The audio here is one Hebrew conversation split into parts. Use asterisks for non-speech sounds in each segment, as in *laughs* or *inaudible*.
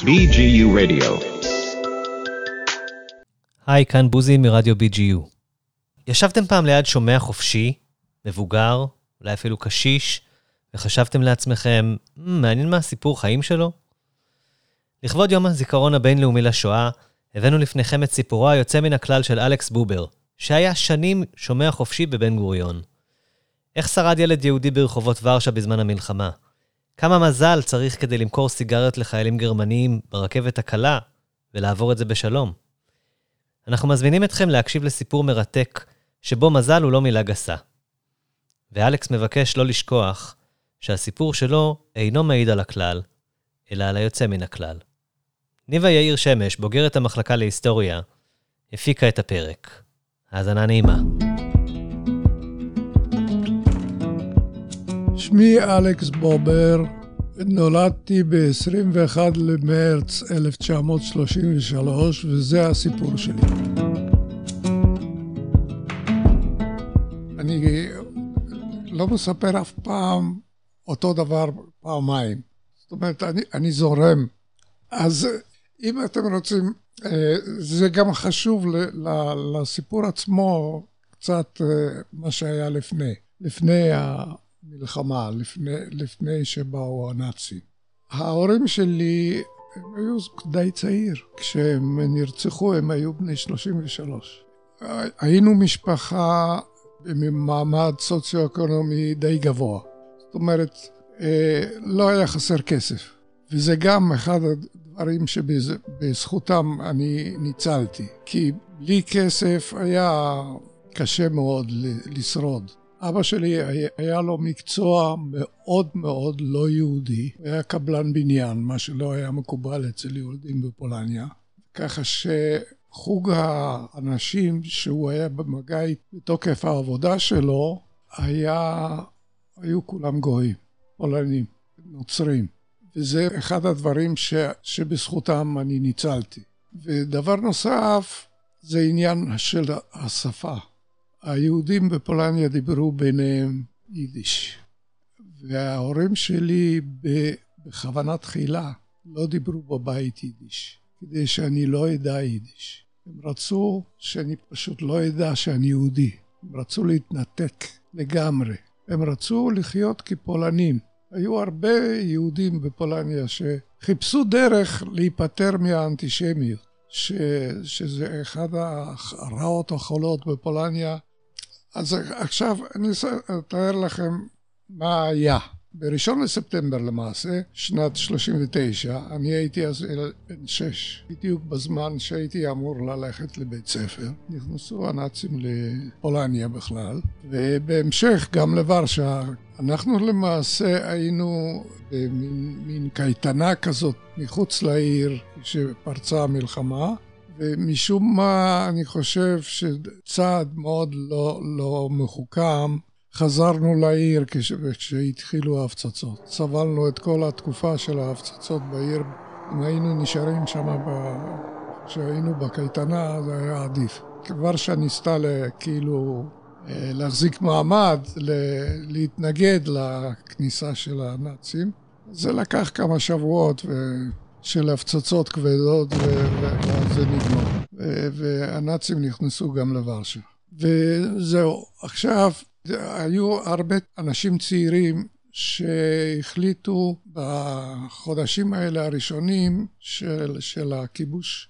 BGU Radio. היי, כאן בוזי מרדיו BGU. ישבתם פעם ליד שומע חופשי, מבוגר, אולי אפילו קשיש, וחשבתם לעצמכם, "מ, מעניין מה הסיפור חיים שלו? לכבוד יום הזיכרון הבינלאומי לשואה, הבאנו לפניכם את סיפורו היוצא מן הכלל של אלכס בובר, שהיה שנים שומע חופשי בבן גוריון. איך שרד ילד יהודי ברחובות ורשה בזמן המלחמה? כמה מזל צריך כדי למכור סיגריות לחיילים גרמניים ברכבת הקלה ולעבור את זה בשלום? אנחנו מזמינים אתכם להקשיב לסיפור מרתק, שבו מזל הוא לא מילה גסה. ואלכס מבקש לא לשכוח שהסיפור שלו אינו מעיד על הכלל, אלא על היוצא מן הכלל. ניבה יאיר שמש, בוגרת המחלקה להיסטוריה, הפיקה את הפרק. האזנה נעימה. שמי אלכס בובר, נולדתי ב-21 למרץ 1933, וזה הסיפור שלי. אני לא מספר אף פעם אותו דבר פעמיים. זאת אומרת, אני, אני זורם. אז אם אתם רוצים, אה, זה גם חשוב לסיפור עצמו, קצת אה, מה שהיה לפני. לפני המלחמה, לפני, לפני שבאו הנאצים. ההורים שלי, הם היו די צעיר. כשהם נרצחו הם היו בני 33. היינו משפחה במעמד סוציו-אקונומי די גבוה. זאת אומרת, אה, לא היה חסר כסף. וזה גם אחד הדברים שבזכותם אני ניצלתי. כי בלי כסף היה קשה מאוד לשרוד. אבא שלי היה לו מקצוע מאוד מאוד לא יהודי, הוא היה קבלן בניין, מה שלא היה מקובל אצל יהודים בפולניה, ככה שחוג האנשים שהוא היה במגע בתוקף העבודה שלו, היה, היו כולם גויים, פולנים, נוצרים, וזה אחד הדברים ש, שבזכותם אני ניצלתי. ודבר נוסף, זה עניין של השפה. היהודים בפולניה דיברו ביניהם יידיש. וההורים שלי בכוונה תחילה לא דיברו בבית יידיש, כדי שאני לא אדע יידיש. הם רצו שאני פשוט לא אדע שאני יהודי. הם רצו להתנתק לגמרי. הם רצו לחיות כפולנים. היו הרבה יהודים בפולניה שחיפשו דרך להיפטר מהאנטישמיות, ש, שזה אחד הרעות החולות בפולניה אז עכשיו אני אתאר לכם מה היה. בראשון לספטמבר למעשה, שנת 39, אני הייתי אז בן שש, בדיוק בזמן שהייתי אמור ללכת לבית ספר. נכנסו הנאצים לפולניה בכלל, ובהמשך גם לוורשה. אנחנו למעשה היינו במין קייטנה כזאת מחוץ לעיר שפרצה המלחמה. ומשום מה אני חושב שצעד מאוד לא, לא מחוכם, חזרנו לעיר כשהתחילו ההפצצות. סבלנו את כל התקופה של ההפצצות בעיר. אם היינו נשארים שם, כשהיינו בקייטנה, זה היה עדיף. כבר שניסתה כאילו להחזיק מעמד, להתנגד לכניסה של הנאצים. זה לקח כמה שבועות ו... של הפצצות כבדות וזה נגמר. והנאצים נכנסו גם לוורשה. וזהו, עכשיו היו הרבה אנשים צעירים שהחליטו בחודשים האלה הראשונים של, של הכיבוש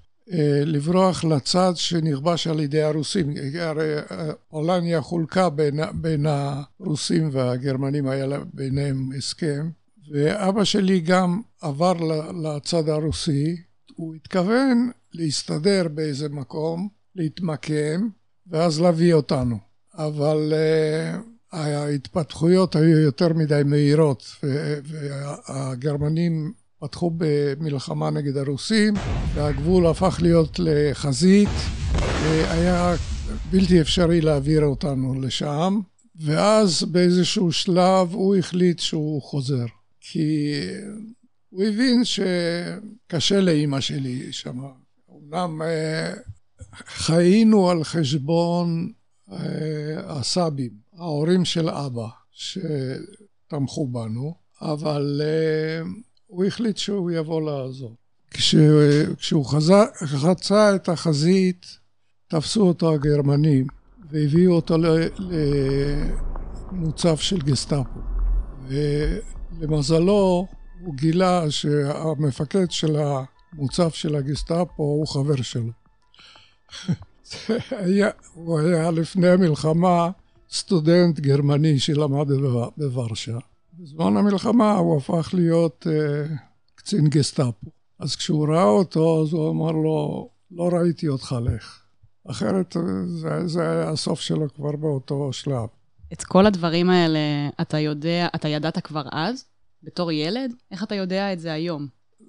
לברוח לצד שנכבש על ידי הרוסים. הרי פולניה חולקה בין, בין הרוסים והגרמנים, היה ביניהם הסכם. ואבא שלי גם עבר לצד הרוסי, הוא התכוון להסתדר באיזה מקום, להתמקם, ואז להביא אותנו. אבל uh, ההתפתחויות היו יותר מדי מהירות, והגרמנים פתחו במלחמה נגד הרוסים, והגבול הפך להיות לחזית, והיה בלתי אפשרי להעביר אותנו לשם, ואז באיזשהו שלב הוא החליט שהוא חוזר. כי הוא הבין שקשה לאימא שלי שם. אמנם חיינו על חשבון הסבים, ההורים של אבא, שתמכו בנו, אבל הוא החליט שהוא יבוא לעזור. כש, כשהוא חזר, חצה את החזית, תפסו אותו הגרמנים והביאו אותו למוצב של גסטאפו. ולמזלו, הוא גילה שהמפקד של המוצב של הגסטאפו הוא חבר שלו. היה, הוא היה לפני המלחמה סטודנט גרמני שלמד בוורשה. בזמן המלחמה הוא הפך להיות uh, קצין גסטאפו. אז כשהוא ראה אותו, אז הוא אמר לו, לא ראיתי אותך לך. אחרת זה, זה היה הסוף שלו כבר באותו שלב. את כל הדברים האלה אתה יודע, אתה ידעת כבר אז, בתור ילד? איך אתה יודע את זה היום?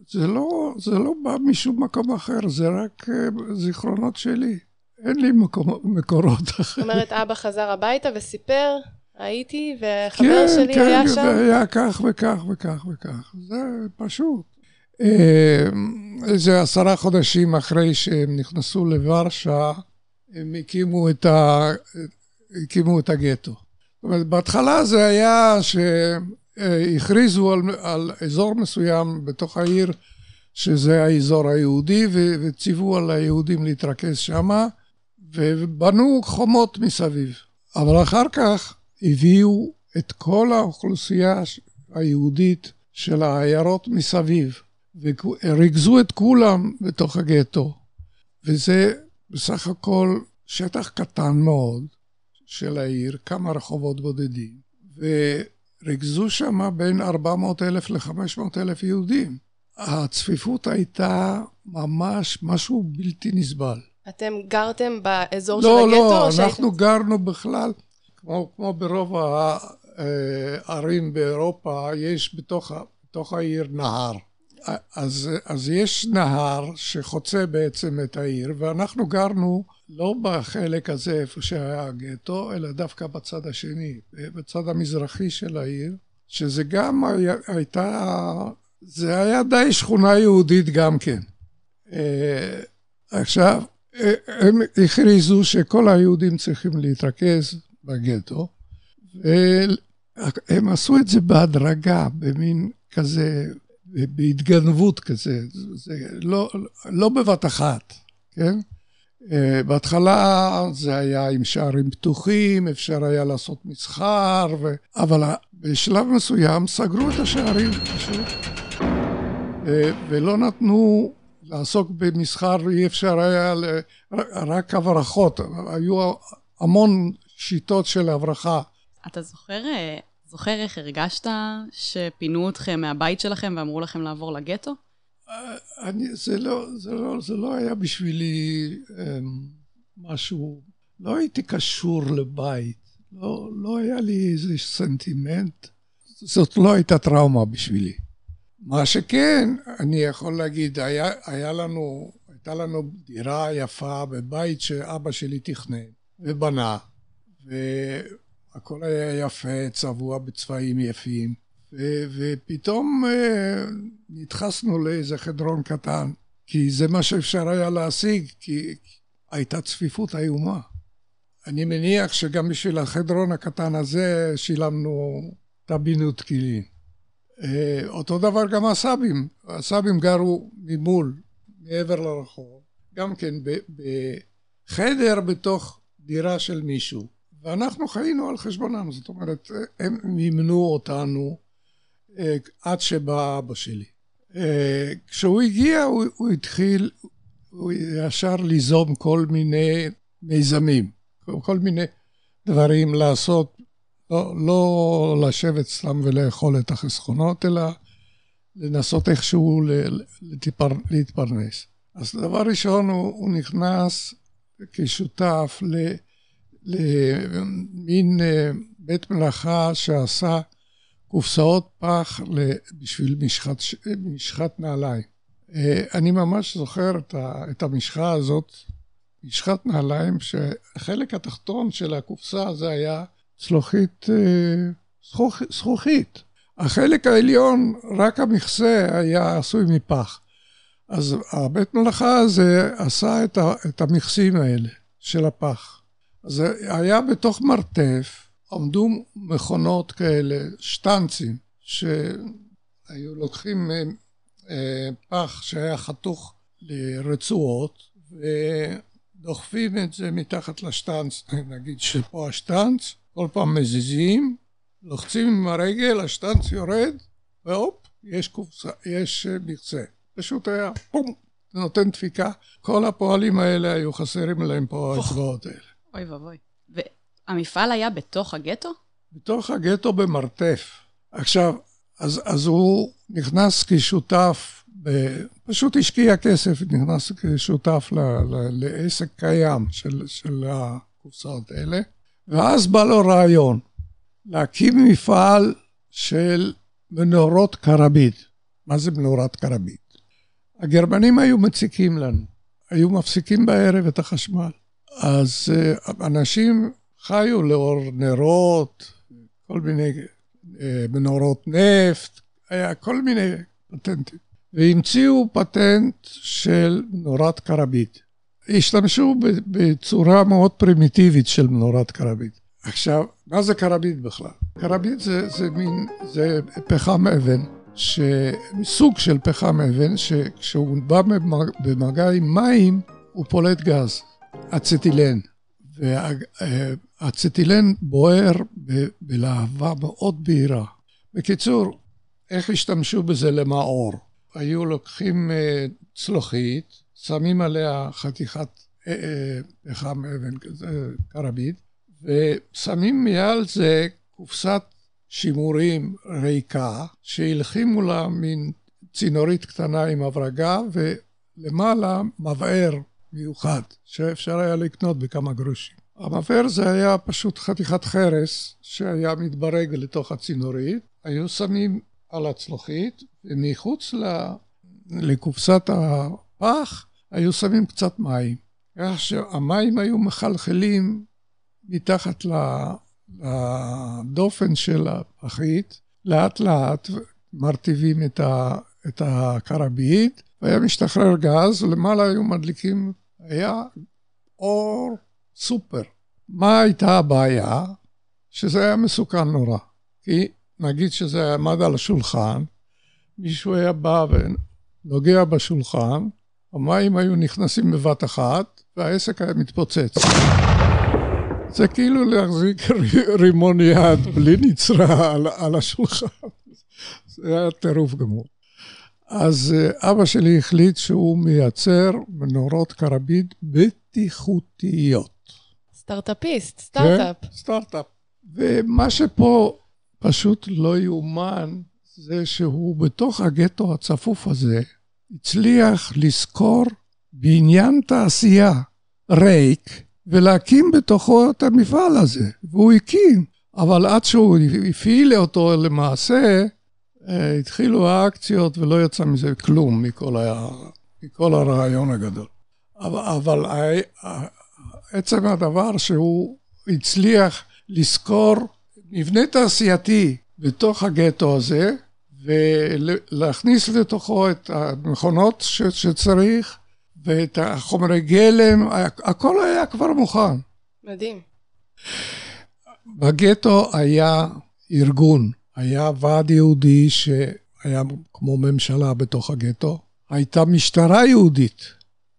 זה לא, זה לא בא משום מקום אחר, זה רק uh, זיכרונות שלי. אין לי מקום, מקורות אחרים. זאת אומרת, אבא חזר הביתה וסיפר, הייתי, וחבר כן, שלי כן, היה שם? כן, כן, היה כך וכך וכך וכך. זה פשוט. אה, איזה עשרה חודשים אחרי שהם נכנסו לוורשה, הם הקימו את, ה... הקימו את הגטו. זאת אומרת, בהתחלה זה היה שהכריזו על, על אזור מסוים בתוך העיר, שזה האזור היהודי, וציוו על היהודים להתרכז שמה. ובנו חומות מסביב. אבל אחר כך הביאו את כל האוכלוסייה היהודית של העיירות מסביב, וריכזו את כולם בתוך הגטו. וזה בסך הכל שטח קטן מאוד של העיר, כמה רחובות בודדים, וריכזו שם בין 400 אלף ל-500 אלף יהודים. הצפיפות הייתה ממש משהו בלתי נסבל. אתם גרתם באזור לא, של הגטו? לא, לא, אנחנו שהיית... גרנו בכלל, כמו, כמו ברוב הערים אה, באירופה, יש בתוך, בתוך העיר נהר. אז, אז יש נהר שחוצה בעצם את העיר, ואנחנו גרנו לא בחלק הזה איפה שהיה הגטו, אלא דווקא בצד השני, בצד המזרחי של העיר, שזה גם היה, הייתה, זה היה די שכונה יהודית גם כן. אה, עכשיו, הם הכריזו שכל היהודים צריכים להתרכז בגטו, והם עשו את זה בהדרגה, במין כזה, בהתגנבות כזה, זה לא, לא בבת אחת, כן? בהתחלה זה היה עם שערים פתוחים, אפשר היה לעשות מסחר, ו... אבל בשלב מסוים סגרו את השערים פשוט, ולא נתנו לעסוק במסחר אי אפשר היה רק הברחות, היו המון שיטות של הברחה. אתה זוכר, זוכר איך הרגשת שפינו אתכם מהבית שלכם ואמרו לכם לעבור לגטו? אני, זה, לא, זה, לא, זה לא היה בשבילי אמ, משהו, לא הייתי קשור לבית, לא, לא היה לי איזה סנטימנט, זאת לא הייתה טראומה בשבילי. מה שכן, אני יכול להגיד, היה, היה לנו, הייתה לנו דירה יפה בבית שאבא שלי תכנן ובנה, והכל היה יפה, צבוע בצבעים יפים, ופתאום אה, נדחסנו לאיזה חדרון קטן, כי זה מה שאפשר היה להשיג, כי הייתה צפיפות איומה. אני מניח שגם בשביל החדרון הקטן הזה שילמנו טבינות כלים. אה, אותו דבר גם הסבים, הסבים גרו ממול, מעבר לרחוב, גם כן בחדר בתוך דירה של מישהו, ואנחנו חיינו על חשבונם, זאת אומרת, הם מימנו אותנו עד שבא אבא שלי. אה, כשהוא הגיע הוא, הוא התחיל, הוא ישר ליזום כל מיני מיזמים, כל מיני דברים לעשות לא, לא לשבת סתם ולאכול את החסכונות, אלא לנסות איכשהו לתפר, להתפרנס. אז דבר ראשון, הוא, הוא נכנס כשותף למין אה, בית מלאכה שעשה קופסאות פח בשביל משחת, משחת נעליים. אה, אני ממש זוכר את המשחה הזאת, משחת נעליים, שהחלק התחתון של הקופסה זה היה צלוחית אה, זכוכית. החלק העליון, רק המכסה היה עשוי מפח. אז הבית מלאכה הזה עשה את, המכסים האלה של הפח. אז היה בתוך מרתף, עמדו מכונות כאלה, שטנצים, שהיה היו לוקחים אה, אה, פח שהיה חתוך לרצועות ודוחפים את זה מתחת לשטנץ, *laughs* נגיד שפה השטנץ, כל פעם מזיזים, לוחצים עם הרגל, השטנץ יורד, והופ, יש קופסה, יש אה, מכסה. פשוט היה פום, נותן דפיקה. כל הפועלים האלה היו חסרים להם פה האצבעות האלה. אוי ואבוי. והמפעל היה בתוך הגטו? בתוך הגטו במרתף. עכשיו, אז, אז הוא נכנס כשותף, ב, פשוט השקיע כסף, נכנס כשותף ל, ל, לעסק קיים של, של הקופסאות האלה, ואז בא לו רעיון להקים מפעל של מנורות קרבית. מה זה מנורת קרבית? הגרמנים היו מציקים לנו, היו מפסיקים בערב את החשמל. אז אה, אנשים חיו לאור נרות, כל מיני אה, מנורות נפט, היה כל מיני פטנטים. והמציאו פטנט של מנורת קרבית. השתמשו בצורה מאוד פרימיטיבית של מנורת קרבית. עכשיו, מה זה קרבית בכלל? קרבית זה, זה מין, זה פחם אבן, סוג של פחם אבן, שכשהוא בא במגע עם מים, הוא פולט גז, אצטילן. והאצטילן בוער בלהבה מאוד בהירה. בקיצור, איך השתמשו בזה למאור? היו לוקחים אה, צלוחית, שמים עליה חתיכת אה, אה, פחם אבן כזה, קרבית, ושמים מעל זה קופסת שימורים ריקה, שהלחימו לה מין צינורית קטנה עם הברגה, ולמעלה מבער מיוחד, שאפשר היה לקנות בכמה גרושים. המבער זה היה פשוט חתיכת חרס שהיה מתברג לתוך הצינורית, היו שמים על הצלוחית, ומחוץ לקופסת הפח היו שמים קצת מים. כך שהמים היו מחלחלים מתחת לדופן של הפחית, לאט לאט מרטיבים את, ה, את הקרבית, והיה משתחרר גז, ולמעלה היו מדליקים, היה אור סופר. מה הייתה הבעיה? שזה היה מסוכן נורא. כי נגיד שזה עמד על השולחן, מישהו היה בא ונוגע בשולחן, המים היו נכנסים בבת אחת, והעסק היה מתפוצץ. זה כאילו להחזיק רימון יד בלי נצרה על, על השולחן. זה היה טירוף גמור. אז אה, אבא שלי החליט שהוא מייצר מנורות קרבית בטיחותיות. סטארט-אפיסט, סטארט-אפ. כן, סטארט-אפ. ומה שפה פשוט לא יאומן, זה שהוא בתוך הגטו הצפוף הזה, הצליח לשכור בניין תעשייה ריק, ולהקים בתוכו את המפעל הזה. והוא הקים, אבל עד שהוא הפעיל אותו למעשה, התחילו האקציות ולא יצא מזה כלום מכל, ה... מכל הרעיון הגדול. אבל, אבל עצם הדבר שהוא הצליח לשכור מבנה תעשייתי בתוך הגטו הזה, ולהכניס לתוכו את המכונות ש, שצריך, ואת החומרי גלם, הכל היה כבר מוכן. מדהים. בגטו היה ארגון, היה ועד יהודי שהיה כמו ממשלה בתוך הגטו, הייתה משטרה יהודית,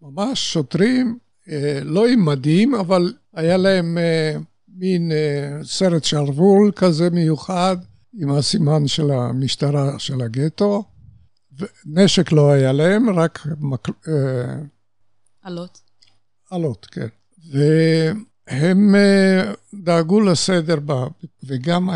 ממש שוטרים, אה, לא עם מדים, אבל היה להם אה, מין אה, סרט שרוול כזה מיוחד, עם הסימן של המשטרה של הגטו. נשק לא היה להם, רק... מק... אלות. אלות, כן. והם דאגו לסדר, בה, וגם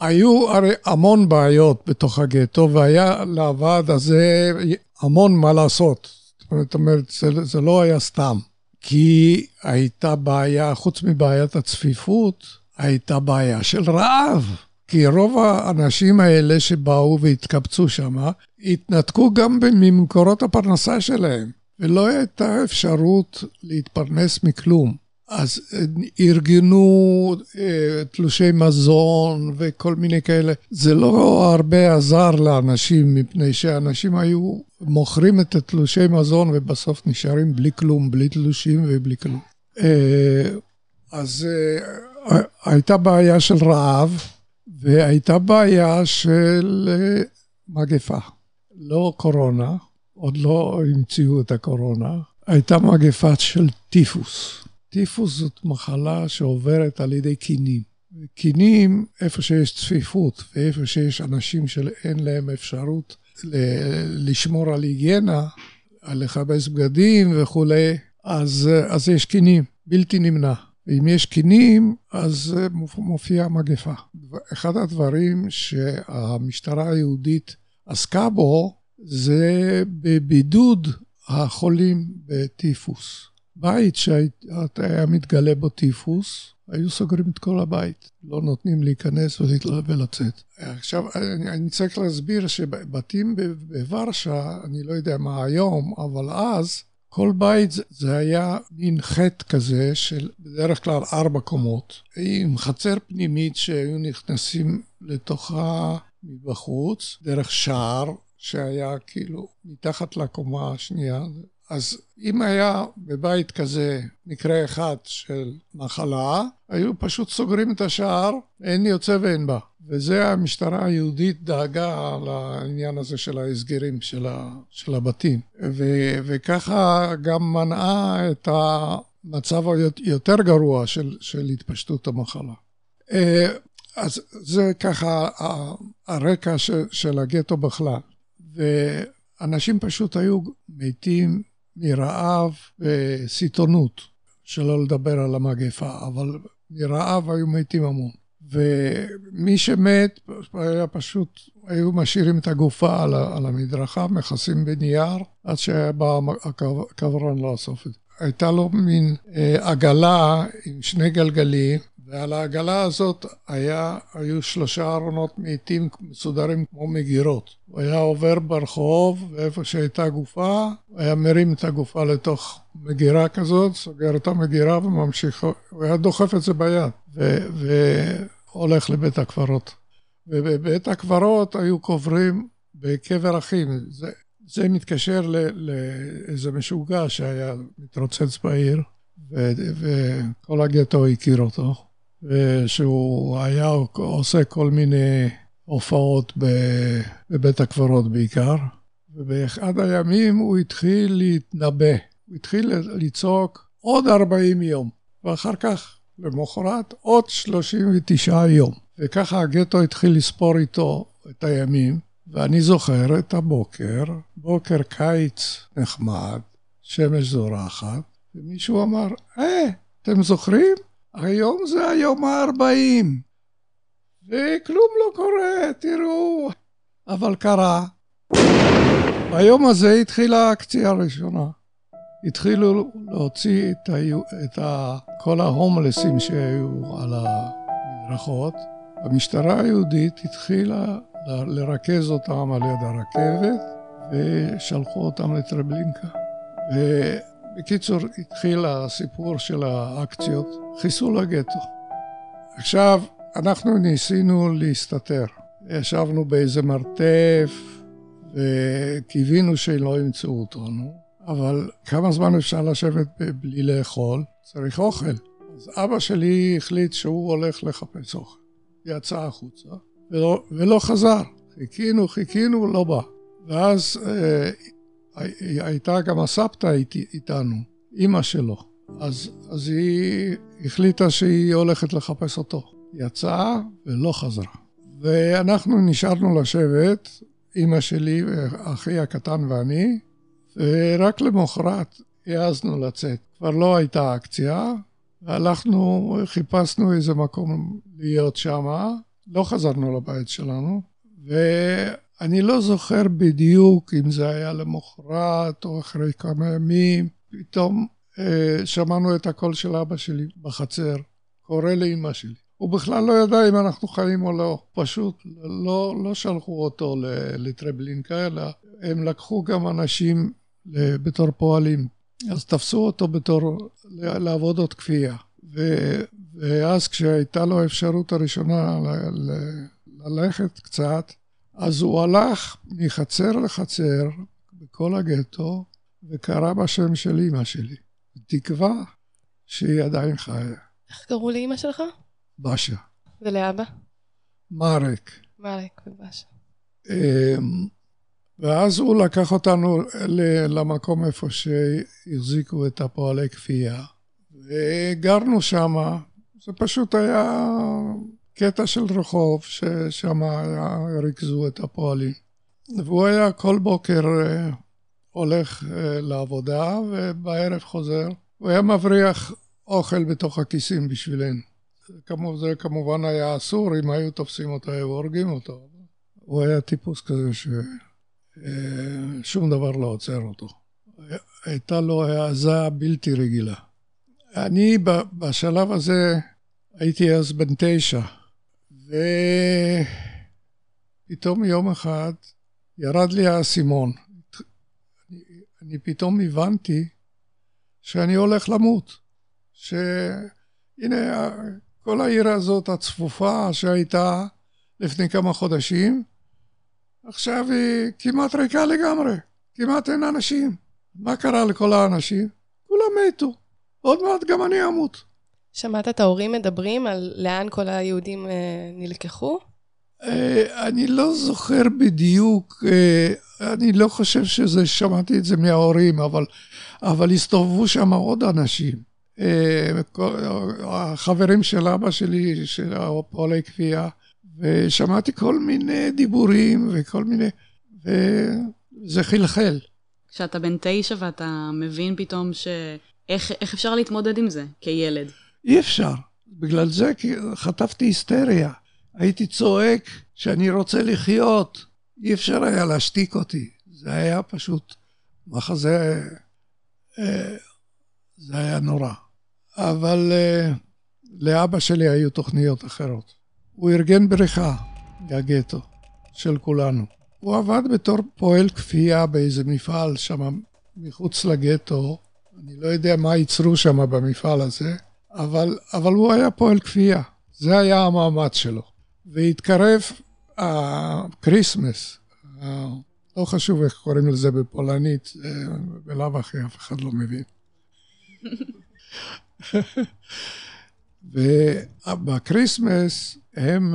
היו הרי המון בעיות בתוך הגטו, והיה לוועד הזה המון מה לעשות. זאת אומרת, זה, זה לא היה סתם. כי הייתה בעיה, חוץ מבעיית הצפיפות, הייתה בעיה של רעב. כי רוב האנשים האלה שבאו והתקבצו שם, התנתקו גם ממקורות הפרנסה שלהם, ולא הייתה אפשרות להתפרנס מכלום. אז ארגנו אה, תלושי מזון וכל מיני כאלה. זה לא הרבה עזר לאנשים, מפני שאנשים היו מוכרים את התלושי מזון ובסוף נשארים בלי כלום, בלי תלושים ובלי כלום. אה, אז אה, הייתה בעיה של רעב והייתה בעיה של מגפה. לא קורונה, עוד לא המציאו את הקורונה, הייתה מגפה של טיפוס. טיפוס זאת מחלה שעוברת על ידי קינים. קינים, איפה שיש צפיפות ואיפה שיש אנשים שאין להם אפשרות לשמור על היגיינה, על לכבס בגדים וכולי, אז, אז יש קינים, בלתי נמנע. ואם יש קינים, אז מופיעה מגפה. אחד הדברים שהמשטרה היהודית עסקה בו, זה בבידוד החולים בטיפוס. בית שהיה מתגלה בו טיפוס, היו סוגרים את כל הבית, לא נותנים להיכנס ולצאת. עכשיו, אני, אני צריך להסביר שבתים בוורשה, אני לא יודע מה היום, אבל אז כל בית זה היה מין חטא כזה של בדרך כלל ארבע קומות, עם חצר פנימית שהיו נכנסים לתוכה מבחוץ, דרך שער שהיה כאילו מתחת לקומה השנייה, אז אם היה בבית כזה מקרה אחד של מחלה, היו פשוט סוגרים את השער, אין יוצא ואין בא. וזה המשטרה היהודית דאגה לעניין הזה של ההסגרים של, ה, של הבתים. ו, וככה גם מנעה את המצב היותר גרוע של, של התפשטות המחלה. אה, אז זה ככה הרקע של, של הגטו בכלל. ואנשים פשוט היו מתים מרעב וסיטונות, שלא לדבר על המגפה, אבל מרעב היו מתים המון. ומי שמת, היה פשוט, היו משאירים את הגופה על, על המדרכה, מכסים בנייר, עד שהיה בא הקברן לאסוף את זה. הייתה לו מין אה, עגלה עם שני גלגלים, ועל העגלה הזאת היה, היו שלושה ארונות מאיתים מסודרים כמו מגירות. הוא היה עובר ברחוב, ואיפה שהייתה גופה, הוא היה מרים את הגופה לתוך מגירה כזאת, סוגר את המגירה וממשיך, הוא היה דוחף את זה ביד, והולך לבית הקברות. ובבית הקברות היו קוברים בקבר אחים. זה, זה מתקשר לאיזה משוגע שהיה מתרוצץ בעיר, וכל הגטו הכיר אותו. שהוא היה עושה כל מיני הופעות בבית הקברות בעיקר, ובאחד הימים הוא התחיל להתנבא, הוא התחיל לצעוק עוד 40 יום, ואחר כך, למחרת, עוד 39 יום. וככה הגטו התחיל לספור איתו את הימים, ואני זוכר את הבוקר, בוקר קיץ נחמד, שמש זורחת, ומישהו אמר, אה, אתם זוכרים? היום זה היום הארבעים, וכלום לא קורה, תראו. אבל קרה. ביום הזה התחילה האקציה הראשונה. התחילו להוציא את, ה... את ה... כל ההומלסים שהיו על המדרכות. המשטרה היהודית התחילה לרכז אותם על יד הרכבת ושלחו אותם לטרבלינקה. ו... בקיצור, התחיל הסיפור של האקציות, חיסול הגטו. עכשיו, אנחנו ניסינו להסתתר. ישבנו באיזה מרתף וקיווינו שלא ימצאו אותנו, אבל כמה זמן אפשר לשבת בלי לאכול? צריך אוכל. אז אבא שלי החליט שהוא הולך לחפש אוכל. יצא החוצה ולא, ולא חזר. חיכינו, חיכינו, לא בא. ואז אה, הייתה גם הסבתא איתנו, אימא שלו. אז, אז היא החליטה שהיא הולכת לחפש אותו. יצאה ולא חזרה. ואנחנו נשארנו לשבת, אימא שלי, אחי הקטן ואני, ורק למחרת העזנו לצאת. כבר לא הייתה אקציה, והלכנו, חיפשנו איזה מקום להיות שם, לא חזרנו לבית שלנו, ו... אני לא זוכר בדיוק אם זה היה למחרת או אחרי כמה ימים, פתאום אה, שמענו את הקול של אבא שלי בחצר, קורא לאמא שלי. הוא בכלל לא ידע אם אנחנו חיים או לא, פשוט לא, לא שלחו אותו לטרבלינקה, אלא הם לקחו גם אנשים בתור פועלים. אז תפסו אותו בתור לעבודות כפייה. ו, ואז כשהייתה לו האפשרות הראשונה ללכת קצת, אז הוא הלך מחצר לחצר בכל הגטו וקרא בשם של אימא שלי. תקווה שהיא עדיין חיה. איך קראו לאימא שלך? באשה. ולאבא? מרק. מרק ובאשה. אמ, ואז הוא לקח אותנו למקום איפה שהחזיקו את הפועלי כפייה, וגרנו שם, זה פשוט היה קטע של רחוב ששם ריכזו את הפועלים. והוא היה כל בוקר אה, הולך אה, לעבודה ובערב חוזר. הוא היה מבריח אוכל בתוך הכיסים בשבילנו. זה כמובן היה אסור, אם היו תופסים אותו היו הורגים אותו. הוא היה טיפוס כזה ששום אה, דבר לא עוצר אותו. הייתה לו העזה בלתי רגילה. אני בשלב הזה הייתי אז בן תשע, ופתאום יום אחד ירד לי האסימון. אני, פתאום הבנתי שאני הולך למות. שהנה, כל העיר הזאת הצפופה שהייתה לפני כמה חודשים, עכשיו היא כמעט ריקה לגמרי, כמעט אין אנשים. מה קרה לכל האנשים? כולם מתו. עוד מעט גם אני אמות. שמעת את ההורים מדברים על לאן כל היהודים אה, נלקחו? אה, אני לא זוכר בדיוק, אה, אני לא חושב שזה, שמעתי את זה מההורים, אבל, אבל הסתובבו שם עוד אנשים. אה, החברים של אבא שלי, של הפועלי כפייה, ושמעתי כל מיני דיבורים וכל מיני, וזה חלחל. כשאתה בן תשע ואתה מבין פתאום ש... איך, איך אפשר להתמודד עם זה כילד? אי אפשר. בגלל זה חטפתי היסטריה. הייתי צועק שאני רוצה לחיות. אי אפשר היה להשתיק אותי. זה היה פשוט מחזה... אה, זה היה נורא. אבל אה, לאבא שלי היו תוכניות אחרות. הוא ארגן בריכה מהגטו של כולנו. הוא עבד בתור פועל כפייה באיזה מפעל שם מחוץ לגטו. אני לא יודע מה ייצרו שם במפעל הזה, אבל, אבל הוא היה פועל כפייה. זה היה המאמץ שלו. והתקרב הקריסמס, לא חשוב איך קוראים לזה בפולנית, בלאו הכי אף אחד לא מבין. *laughs* ובקריסמס הם,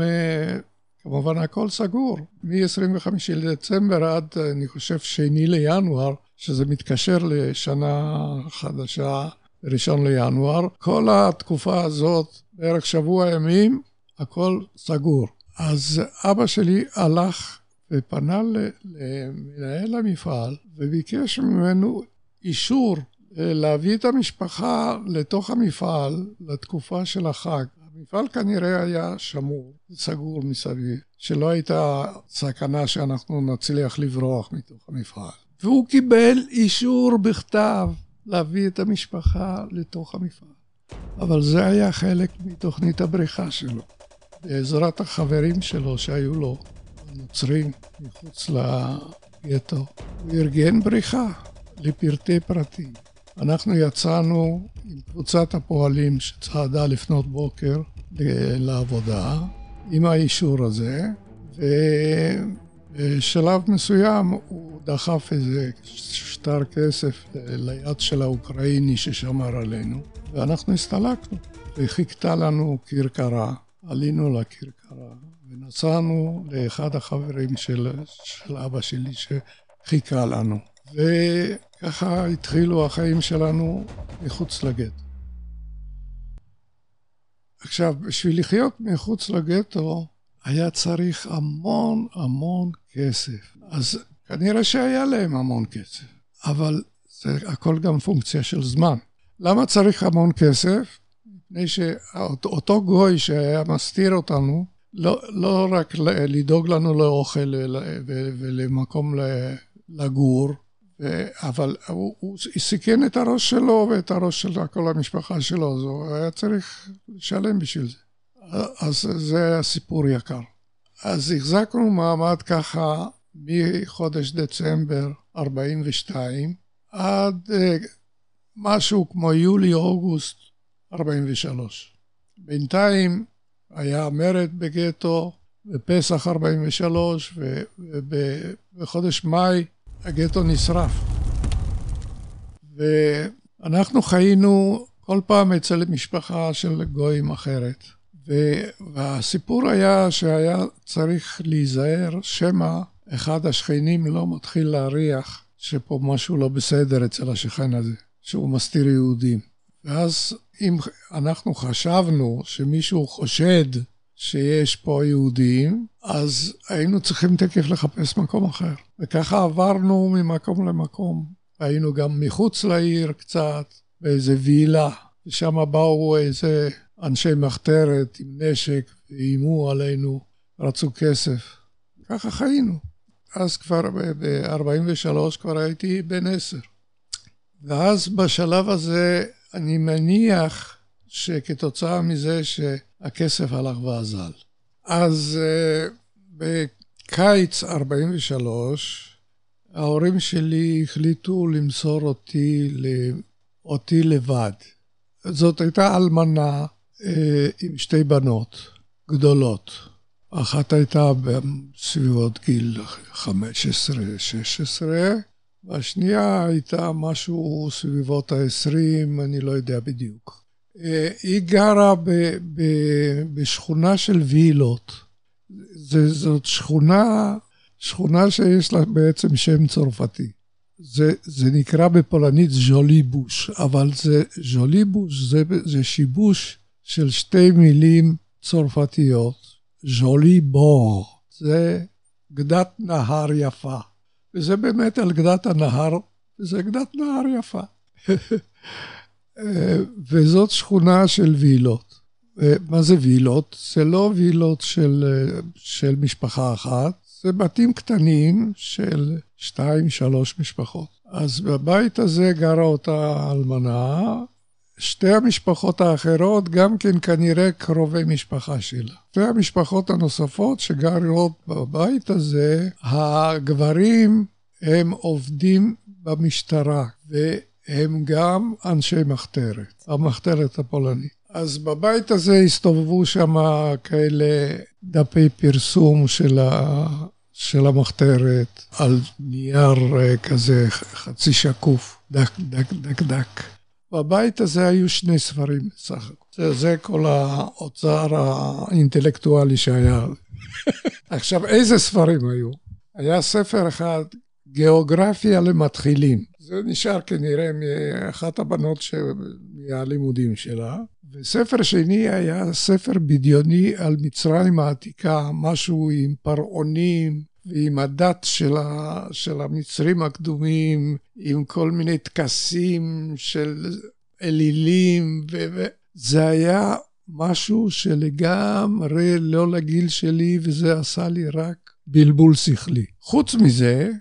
כמובן הכל סגור, מ-25 לדצמבר עד, אני חושב, שני לינואר, שזה מתקשר לשנה חדשה, ראשון לינואר. כל התקופה הזאת, בערך שבוע ימים, הכל סגור. אז אבא שלי הלך ופנה למנהל המפעל וביקש ממנו אישור אה, להביא את המשפחה לתוך המפעל לתקופה של החג. המפעל כנראה היה שמור, סגור מסביב, שלא הייתה סכנה שאנחנו נצליח לברוח מתוך המפעל. והוא קיבל אישור בכתב להביא את המשפחה לתוך המפעל. אבל זה היה חלק מתוכנית הבריכה שלו. בעזרת החברים שלו שהיו לו, הנוצרים, מחוץ לגטו, הוא ארגן בריכה לפרטי פרטים. אנחנו יצאנו עם קבוצת הפועלים שצעדה לפנות בוקר לעבודה, עם האישור הזה, ובשלב מסוים הוא דחף איזה שטר כסף ליד של האוקראיני ששמר עלינו, ואנחנו הסתלקנו, וחיכתה לנו כרכרה. עלינו לכרכרה ונסענו לאחד החברים של, של אבא שלי שחיכה לנו. וככה התחילו החיים שלנו מחוץ לגטו. עכשיו, בשביל לחיות מחוץ לגטו היה צריך המון המון כסף. אז כנראה שהיה להם המון כסף, אבל זה הכל גם פונקציה של זמן. למה צריך המון כסף? מפני שאותו גוי שהיה מסתיר אותנו, לא, לא רק לדאוג לנו לאוכל ולמקום לגור, אבל הוא, הוא סיכן את הראש שלו ואת הראש של כל המשפחה שלו, אז הוא היה צריך לשלם בשביל זה. אז זה סיפור יקר. אז החזקנו מעמד ככה מחודש דצמבר 42 עד אה, משהו כמו יולי-אוגוסט 43. בינתיים היה מרד בגטו, בפסח 43, ובחודש מאי הגטו נשרף. ואנחנו חיינו כל פעם אצל משפחה של גויים אחרת. והסיפור היה שהיה צריך להיזהר שמא אחד השכנים לא מתחיל להריח שפה משהו לא בסדר אצל השכן הזה, שהוא מסתיר יהודים. ואז אם אנחנו חשבנו שמישהו חושד שיש פה יהודים, אז היינו צריכים תקף לחפש מקום אחר. וככה עברנו ממקום למקום. היינו גם מחוץ לעיר קצת, באיזה וילה, ושם באו איזה אנשי מחתרת עם נשק, ואיימו עלינו, רצו כסף. ככה חיינו. אז כבר ב-43 כבר הייתי בן עשר. ואז בשלב הזה אני מניח שכתוצאה מזה שהכסף הלך ואזל. אז uh, בקיץ 43 ההורים שלי החליטו למסור אותי, אותי לבד. זאת הייתה אלמנה עם שתי בנות גדולות. אחת הייתה בסביבות גיל 15-16, והשנייה הייתה משהו סביבות ה-20, אני לא יודע בדיוק. אה, היא גרה ב, ב, בשכונה של וילות. זאת שכונה, שכונה שיש לה בעצם שם צרפתי. זה, זה נקרא בפולנית ז'וליבוש, אבל זה ז'וליבוש זה, זה שיבוש של שתי מילים צרפתיות. ז'ולי בור, זה גדת נהר יפה. וזה באמת על גדת הנהר, וזה גדת נהר יפה. *laughs* וזאת שכונה של וילות. מה זה וילות? זה לא וילות של, של משפחה אחת, זה בתים קטנים של שתיים, שלוש משפחות. אז בבית הזה גרה אותה אלמנה, שתי המשפחות האחרות גם כן כנראה קרובי משפחה שלה. שתי המשפחות הנוספות שגרות בבית הזה, הגברים הם עובדים במשטרה והם גם אנשי מחתרת, המחתרת הפולנית. אז בבית הזה הסתובבו שם כאלה דפי פרסום של, ה... של המחתרת על נייר אה, כזה חצי שקוף, דק דק דק דק. בבית הזה היו שני ספרים בסך הכל. זה, זה כל האוצר האינטלקטואלי שהיה. *laughs* עכשיו, איזה ספרים היו? היה ספר אחד, גיאוגרפיה למתחילים. זה נשאר כנראה מאחת הבנות מהלימודים שלה. וספר שני היה ספר בדיוני על מצרים העתיקה, משהו עם פרעונים, ועם הדת של, ה, של המצרים הקדומים, עם כל מיני טקסים של אלילים, וזה היה משהו שלגמרי לא לגיל שלי, וזה עשה לי רק בלבול שכלי. חוץ מזה,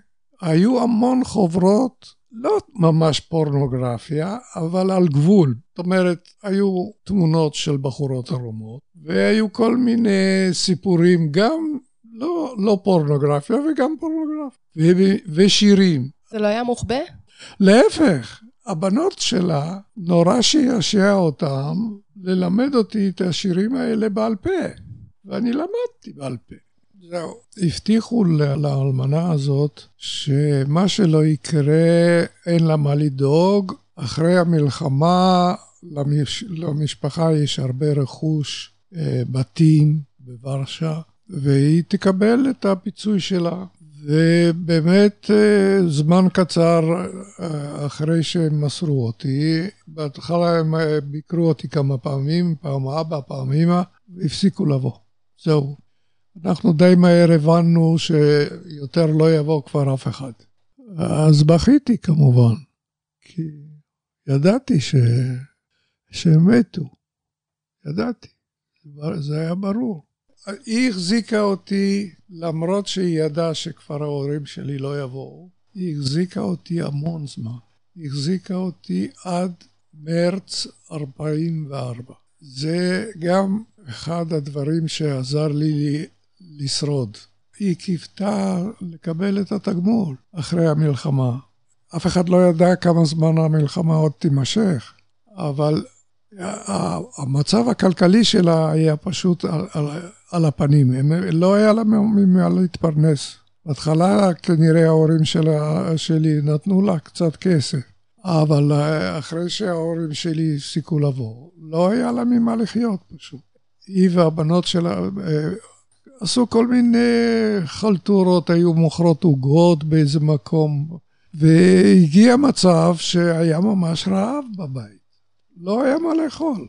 היו המון חוברות, לא ממש פורנוגרפיה, אבל על גבול. זאת אומרת, היו תמונות של בחורות ערומות, והיו כל מיני סיפורים, גם לא, לא פורנוגרפיה וגם פורנוגרפיה. ושירים. זה לא היה מוחבא? להפך, הבנות שלה, נורא שיעשע אותם ללמד אותי את השירים האלה בעל פה. ואני למדתי בעל פה. זהו. הבטיחו לאלמנה הזאת שמה שלא יקרה, אין לה מה לדאוג. אחרי המלחמה למש... למשפחה יש הרבה רכוש, אה, בתים בוורשה. והיא תקבל את הפיצוי שלה. ובאמת אה, זמן קצר אה, אחרי שהם מסרו אותי, בהתחלה הם אה, ביקרו אותי כמה פעמים, פעם אבא, פעם אמא, והפסיקו לבוא. זהו. אנחנו די מהר הבנו שיותר לא יבוא כבר אף אחד. אז בכיתי כמובן, כי ידעתי ש... שהם מתו. ידעתי. זה היה ברור. היא החזיקה אותי, למרות שהיא ידעה שכבר ההורים שלי לא יבואו, היא החזיקה אותי המון זמן. היא החזיקה אותי עד מרץ 44. זה גם אחד הדברים שעזר לי לשרוד. היא קיוותה לקבל את התגמול אחרי המלחמה. אף אחד לא ידע כמה זמן המלחמה עוד תימשך, אבל המצב הכלכלי שלה היה פשוט על, על, על הפנים, הם, לא היה לה ממה להתפרנס. בהתחלה כנראה ההורים שלה, שלי נתנו לה קצת כסף, אבל אחרי שההורים שלי הפסיקו לבוא, לא היה לה ממה לחיות פשוט. היא והבנות שלה, עשו כל מיני חלטורות, היו מוכרות עוגות באיזה מקום, והגיע מצב שהיה ממש רעב בבית. לא היה מה לאכול.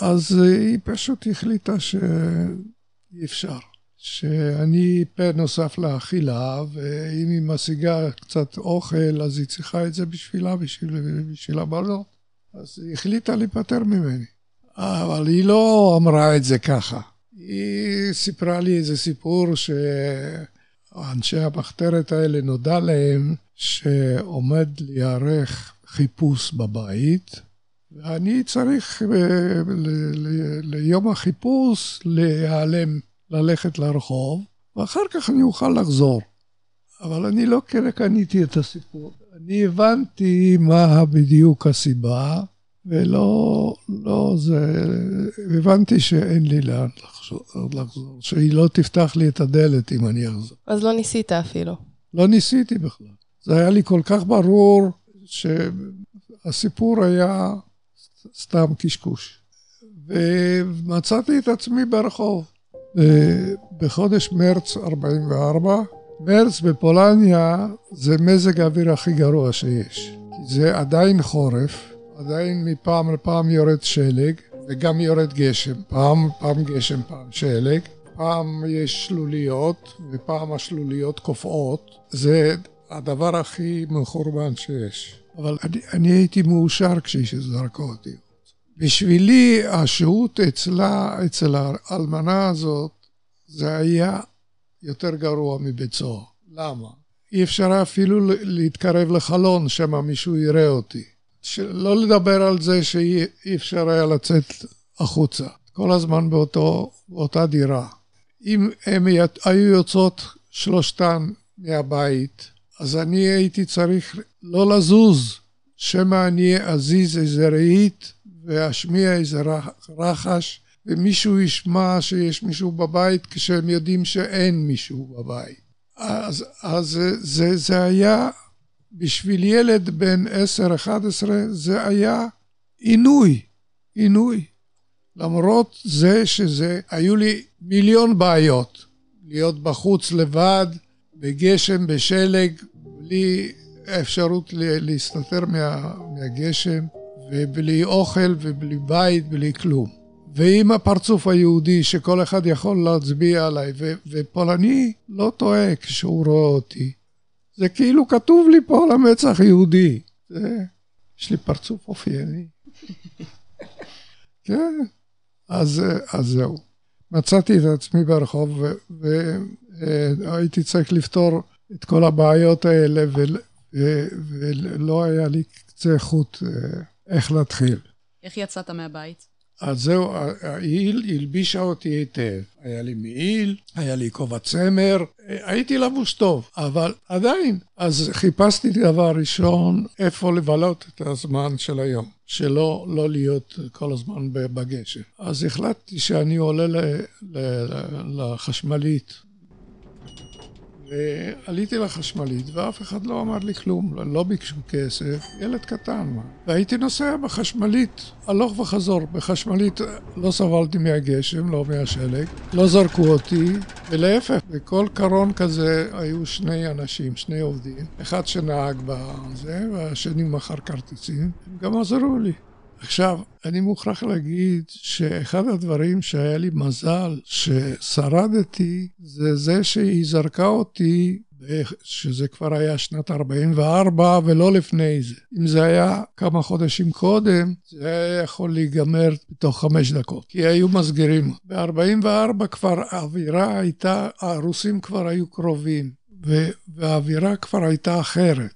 אז היא פשוט החליטה שאי אפשר. שאני פה נוסף לאכילה, ואם היא משיגה קצת אוכל, אז היא צריכה את זה בשבילה, בשביל, בשביל הבנות. אז היא החליטה להיפטר ממני. אבל היא לא אמרה את זה ככה. היא סיפרה לי איזה סיפור שאנשי המחתרת האלה נודע להם שעומד להיערך חיפוש בבית, ואני צריך אה, ליום החיפוש להיעלם, ללכת לרחוב, ואחר כך אני אוכל לחזור. אבל אני לא קניתי את הסיפור. אני הבנתי מה בדיוק הסיבה, ולא, לא זה, הבנתי שאין לי לאן לחזור, לחזור, שהיא לא תפתח לי את הדלת אם אני אחזור. אז לא ניסית אפילו. לא ניסיתי בכלל. זה היה לי כל כך ברור שהסיפור היה סתם קשקוש. ומצאתי את עצמי ברחוב. בחודש מרץ 44, מרץ בפולניה זה מזג האוויר הכי גרוע שיש. זה עדיין חורף, עדיין מפעם לפעם יורד שלג, וגם יורד גשם. פעם, פעם גשם, פעם שלג. פעם יש שלוליות, ופעם השלוליות קופאות. זה הדבר הכי מחורבן שיש. אבל אני, אני הייתי מאושר כשזרקו אותי. בשבילי השהות אצלה, אצל האלמנה הזאת, זה היה יותר גרוע מבית סוהר. למה? אי אפשר אפילו להתקרב לחלון שמא מישהו יראה אותי. לא לדבר על זה שאי אפשר היה לצאת החוצה. כל הזמן באותו, באותה דירה. אם הן היו יוצאות שלושתן מהבית, אז אני הייתי צריך לא לזוז, שמא אני אזיז איזה רהיט ואשמיע איזה רחש, ומישהו ישמע שיש מישהו בבית כשהם יודעים שאין מישהו בבית. אז, אז זה, זה היה, בשביל ילד בן 10-11, זה היה עינוי, עינוי. למרות זה שזה, היו לי מיליון בעיות. להיות בחוץ לבד, בגשם, בשלג, בלי אפשרות להסתתר מה, מהגשם, ובלי אוכל ובלי בית, בלי כלום. ועם הפרצוף היהודי שכל אחד יכול להצביע עליי, ו- ופולני לא טועה כשהוא רואה אותי. זה כאילו כתוב לי פה על המצח יהודי. זה... יש לי פרצוף אופייני. כן, אז, אז זהו. מצאתי את עצמי ברחוב והייתי צריך לפתור את כל הבעיות האלה ו, ולא היה לי קצה חוט אה, איך להתחיל. איך יצאת מהבית? אז זהו, העיל הלבישה אותי היטב. היה לי מעיל, היה לי כובע צמר, הייתי לבוש טוב, אבל עדיין. אז חיפשתי דבר ראשון, איפה לבלות את הזמן של היום, שלא לא להיות כל הזמן בגשם. אז החלטתי שאני עולה לחשמלית ועליתי לחשמלית ואף אחד לא אמר לי כלום, לא ביקשו כסף, ילד קטן מה. והייתי נוסע בחשמלית, הלוך וחזור. בחשמלית לא סבלתי מהגשם, לא מהשלג, לא זרקו אותי, ולהפך, בכל קרון כזה היו שני אנשים, שני עובדים, אחד שנהג בזה והשני מכר כרטיסים, הם גם עזרו לי. עכשיו, אני מוכרח להגיד שאחד הדברים שהיה לי מזל ששרדתי, זה זה שהיא זרקה אותי, שזה כבר היה שנת 44 ולא לפני זה. אם זה היה כמה חודשים קודם, זה היה יכול להיגמר בתוך חמש דקות, כי היו מסגרים. ב-44 כבר האווירה הייתה, הרוסים כבר היו קרובים, והאווירה כבר הייתה אחרת.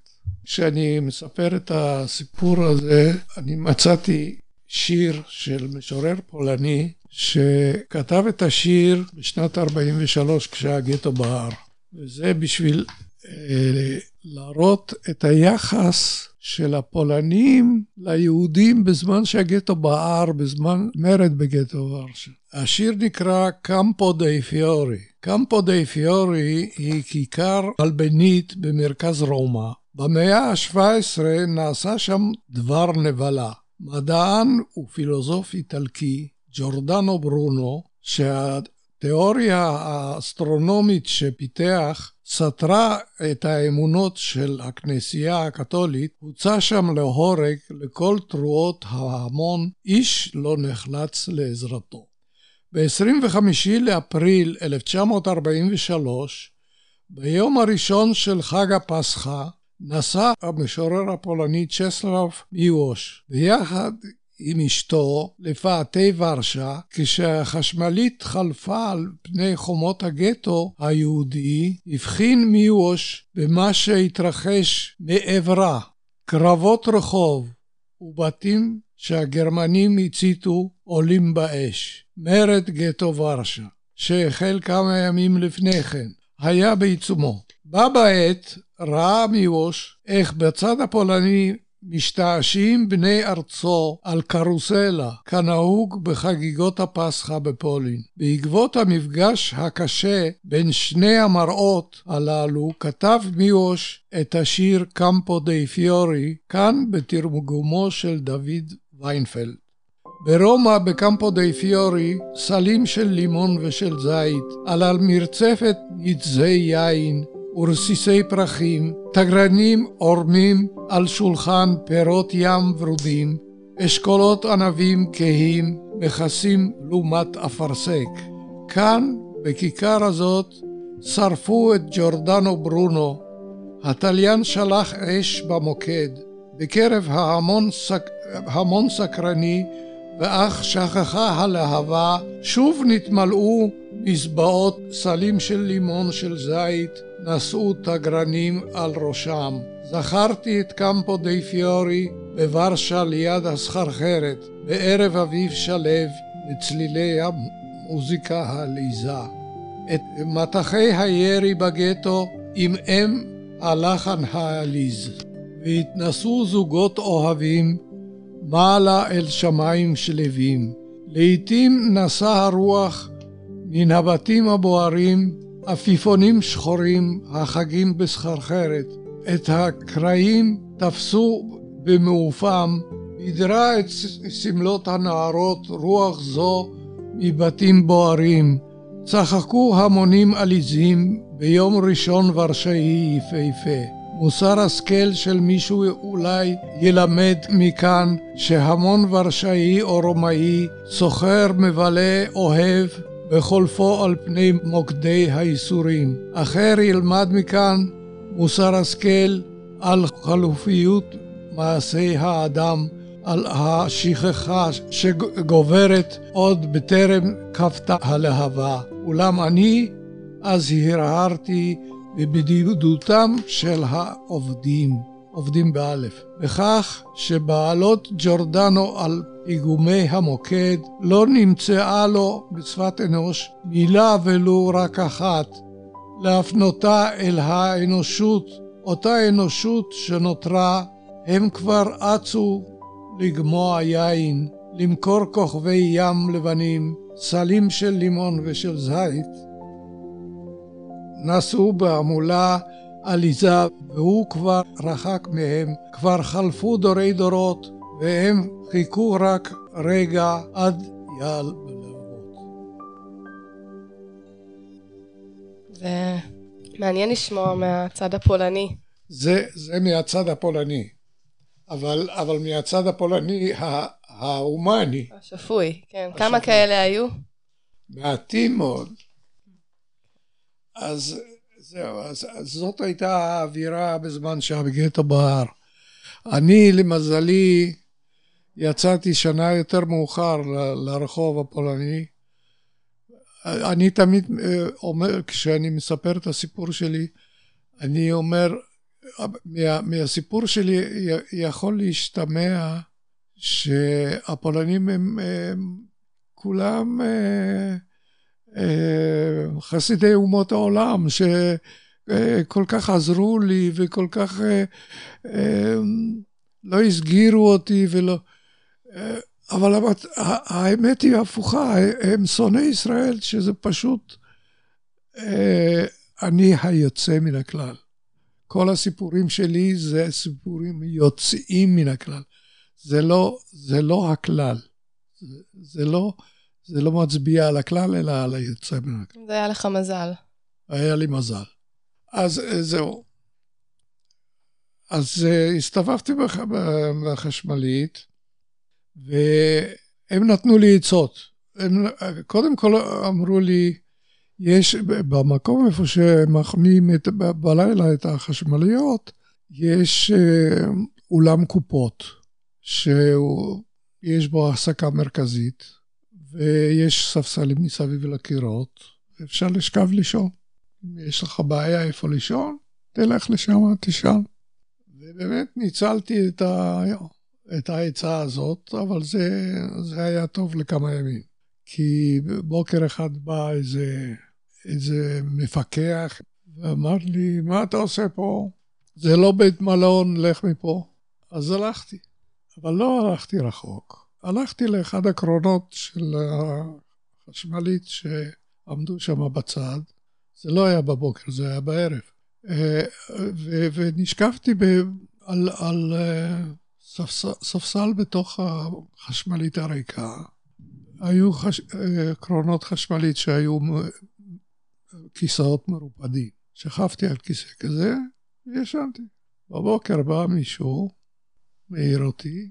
כשאני מספר את הסיפור הזה, אני מצאתי שיר של משורר פולני שכתב את השיר בשנת 43 כשהגטו בער. וזה בשביל אה, להראות את היחס של הפולנים ליהודים בזמן שהגטו בער, בזמן מרד בגטו ורשה. השיר נקרא קמפו די פיורי. קמפו די פיורי היא כיכר מלבנית במרכז רומא. במאה ה-17 נעשה שם דבר נבלה. מדען ופילוסוף איטלקי, ג'ורדנו ברונו, התיאוריה האסטרונומית שפיתח סתרה את האמונות של הכנסייה הקתולית, הוצא שם להורג לכל תרועות ההמון, איש לא נחלץ לעזרתו. ב-25 לאפריל 1943, ביום הראשון של חג הפסחא, נסע המשורר הפולני צ'סלב מיווש, ביחד עם אשתו לפאתי ורשה, כשהחשמלית חלפה על פני חומות הגטו היהודי, הבחין מיווש במה שהתרחש מעברה, קרבות רחוב ובתים שהגרמנים הציתו עולים באש. מרד גטו ורשה, שהחל כמה ימים לפני כן, היה בעיצומו. בה בעת ראה מיווש איך בצד הפולני משתעשעים בני ארצו על קרוסלה, כנהוג בחגיגות הפסחא בפולין. בעקבות המפגש הקשה בין שני המראות הללו, כתב מיווש את השיר קמפו די פיורי, כאן בתרגומו של דוד ויינפלד. ברומא, בקמפו די פיורי, סלים של לימון ושל זית, על מרצפת נצזי יין, ורסיסי פרחים, תגרנים עורמים על שולחן פירות ים ורודים, אשכולות ענבים כהים מכסים לעומת אפרסק. כאן, בכיכר הזאת, שרפו את ג'ורדנו ברונו. התליין שלח אש במוקד. בקרב ההמון, סק... המון סקרני, ואך שכחה הלהבה, שוב נתמלאו מזבעות סלים של לימון של זית, נשאו תגרנים על ראשם. זכרתי את קמפו די פיורי בוורשה ליד הסחרחרת, בערב אביב שלו, לצלילי המוזיקה העליזה. את מטחי הירי בגטו עם אם הלחן העליז. והתנסו זוגות אוהבים מעלה אל שמיים שלווים. לעתים נשא הרוח מן הבתים הבוערים עפיפונים שחורים החגים בסחרחרת. את הקרעים תפסו במעופם, הדרה את סמלות הנערות רוח זו מבתים בוערים. צחקו המונים עליזים ביום ראשון ורשאי יפהפה. מוסר השכל של מישהו אולי ילמד מכאן שהמון ורשאי או רומאי, סוחר, מבלה, אוהב, בחולפו על פני מוקדי הייסורים. אחר ילמד מכאן מוסר השכל על חלופיות מעשי האדם, על השכחה שגוברת עוד בטרם כפתה הלהבה. אולם אני אז הרהרתי בבדידותם של העובדים, עובדים באלף, בכך שבעלות ג'ורדנו על איגומי המוקד לא נמצאה לו בשפת אנוש מילה ולו רק אחת להפנותה אל האנושות, אותה אנושות שנותרה, הם כבר אצו לגמוע יין, למכור כוכבי ים לבנים, סלים של לימון ושל זית. נסעו בהמולה עליזה, והוא כבר רחק מהם, כבר חלפו דורי דורות, והם חיכו רק רגע עד יעל בלהבות. זה מעניין לשמוע מהצד הפולני. זה, זה מהצד הפולני, אבל, אבל מהצד הפולני ההומני. השפוי, כן. השפוי. כמה כאלה היו? מעטים מאוד. אז זהו, אז, אז זאת הייתה האווירה בזמן שהגטו בער. אני, למזלי, יצאתי שנה יותר מאוחר ל, לרחוב הפולני. אני תמיד אה, אומר, כשאני מספר את הסיפור שלי, אני אומר, מה, מהסיפור שלי יכול להשתמע שהפולנים הם, הם כולם אה, חסידי אומות העולם, שכל כך עזרו לי וכל כך לא הסגירו אותי ולא... אבל האמת היא הפוכה, הם שונאי ישראל, שזה פשוט אני היוצא מן הכלל. כל הסיפורים שלי זה סיפורים יוצאים מן הכלל. זה לא, זה לא הכלל. זה, זה לא, זה לא מצביע על הכלל, אלא על היוצא מן הכלל. זה היה לך מזל. היה לי מזל. אז אה, זהו. אז אה, הסתובבתי בח- בחשמלית, והם נתנו לי עצות. הם, קודם כל אמרו לי, יש במקום איפה שמחנים את, בלילה את החשמליות, יש אה, אולם קופות, שיש בו הסקה מרכזית, ויש ספסלים מסביב לקירות, אפשר לשכב לישון. אם יש לך בעיה איפה לישון, תלך לשם, תשאל. ובאמת ניצלתי את, ה... את העצה הזאת, אבל זה, זה היה טוב לכמה ימים. כי בוקר אחד בא איזה, איזה מפקח ואמר לי, מה אתה עושה פה? זה לא בית מלון, לך מפה. אז הלכתי, אבל לא הלכתי רחוק. הלכתי לאחד הקרונות של החשמלית שעמדו שם בצד. זה לא היה בבוקר, זה היה בערב. אה, ו- ונשכבתי ב- על, על אה, ספסל, ספסל בתוך החשמלית הריקה. היו חש... אה, קרונות חשמלית שהיו כיסאות מרופדים. שכבתי על כיסא כזה וישנתי. בבוקר בא מישהו, מעיר אותי,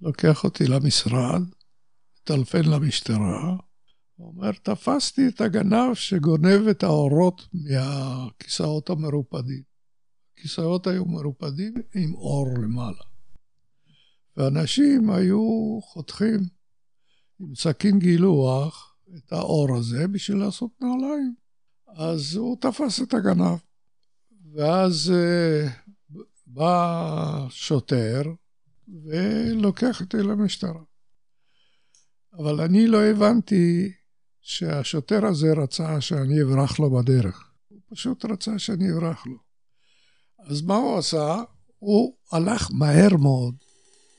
לוקח אותי למשרד, מטלפן למשטרה, אומר, תפסתי את הגנב שגונב את האורות מהכיסאות המרופדים. הכיסאות היו מרופדים עם אור למעלה. ואנשים היו חותכים עם סכין גילוח את האור הזה בשביל לעשות נעליים. אז הוא תפס את הגנב. ואז uh, בא שוטר ולוקח אותי למשטרה. אבל אני לא הבנתי שהשוטר הזה רצה שאני אברח לו בדרך. הוא פשוט רצה שאני אברח לו. אז מה הוא עשה? הוא הלך מהר מאוד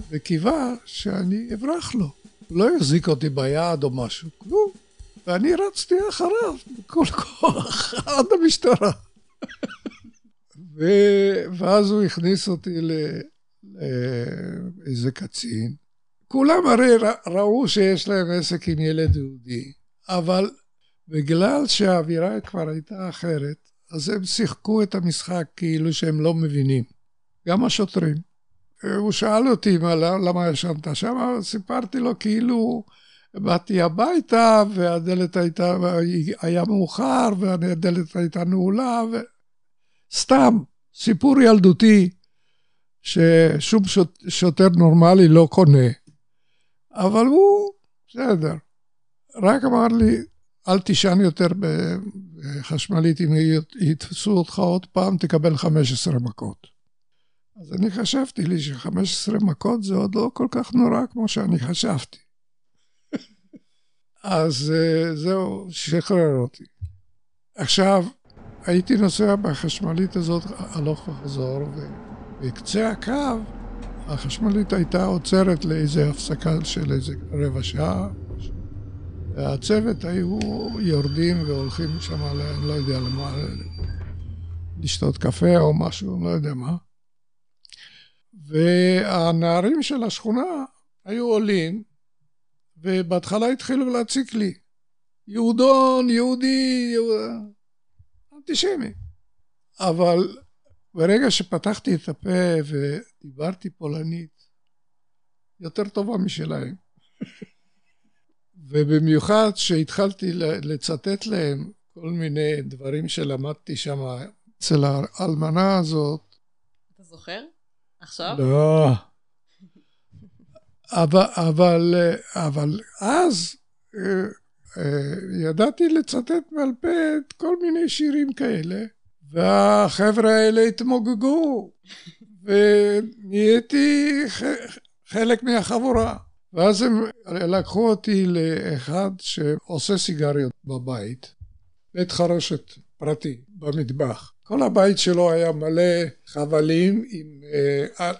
וקיווה שאני אברח לו. הוא לא יחזיק אותי ביד או משהו, כלום. ואני רצתי אחריו בכל כוח עד המשטרה. *laughs* ו... ואז הוא הכניס אותי לאיזה קצין. כולם הרי ראו שיש להם עסק עם ילד יהודי, אבל בגלל שהאווירה כבר הייתה אחרת, אז הם שיחקו את המשחק כאילו שהם לא מבינים. גם השוטרים. הוא שאל אותי מה, למה ישנת שם, סיפרתי לו כאילו באתי הביתה והדלת הייתה, היה מאוחר והדלת הייתה נעולה, ו... סתם, סיפור ילדותי ששום שוטר נורמלי לא קונה. אבל הוא, בסדר. רק אמר לי, אל תישן יותר בחשמלית, אם יתפסו אותך עוד פעם, תקבל 15 מכות. אז אני חשבתי לי ש-15 מכות זה עוד לא כל כך נורא כמו שאני חשבתי. *laughs* אז זהו, שחרר אותי. עכשיו, הייתי נוסע בחשמלית הזאת הלוך וחזור, ובקצה הקו החשמלית הייתה עוצרת לאיזה הפסקה של איזה רבע שעה. והצוות היו יורדים והולכים שם, אני לא יודע למה, לשתות קפה או משהו, לא יודע מה. והנערים של השכונה היו עולים, ובהתחלה התחילו להציק לי. יהודון, יהודי, יהוד... אנטישמי. אבל ברגע שפתחתי את הפה ודיברתי פולנית, יותר טובה משלהם. ובמיוחד שהתחלתי לצטט להם כל מיני דברים שלמדתי שם אצל האלמנה הזאת. אתה זוכר? עכשיו? לא. אבל, אבל, אבל אז ידעתי לצטט בעל פה כל מיני שירים כאלה, והחבר'ה האלה התמוגגו, ונהייתי חלק מהחבורה. ואז הם לקחו אותי לאחד שעושה סיגריות בבית, בית חרושת פרטי במטבח. כל הבית שלו היה מלא חבלים עם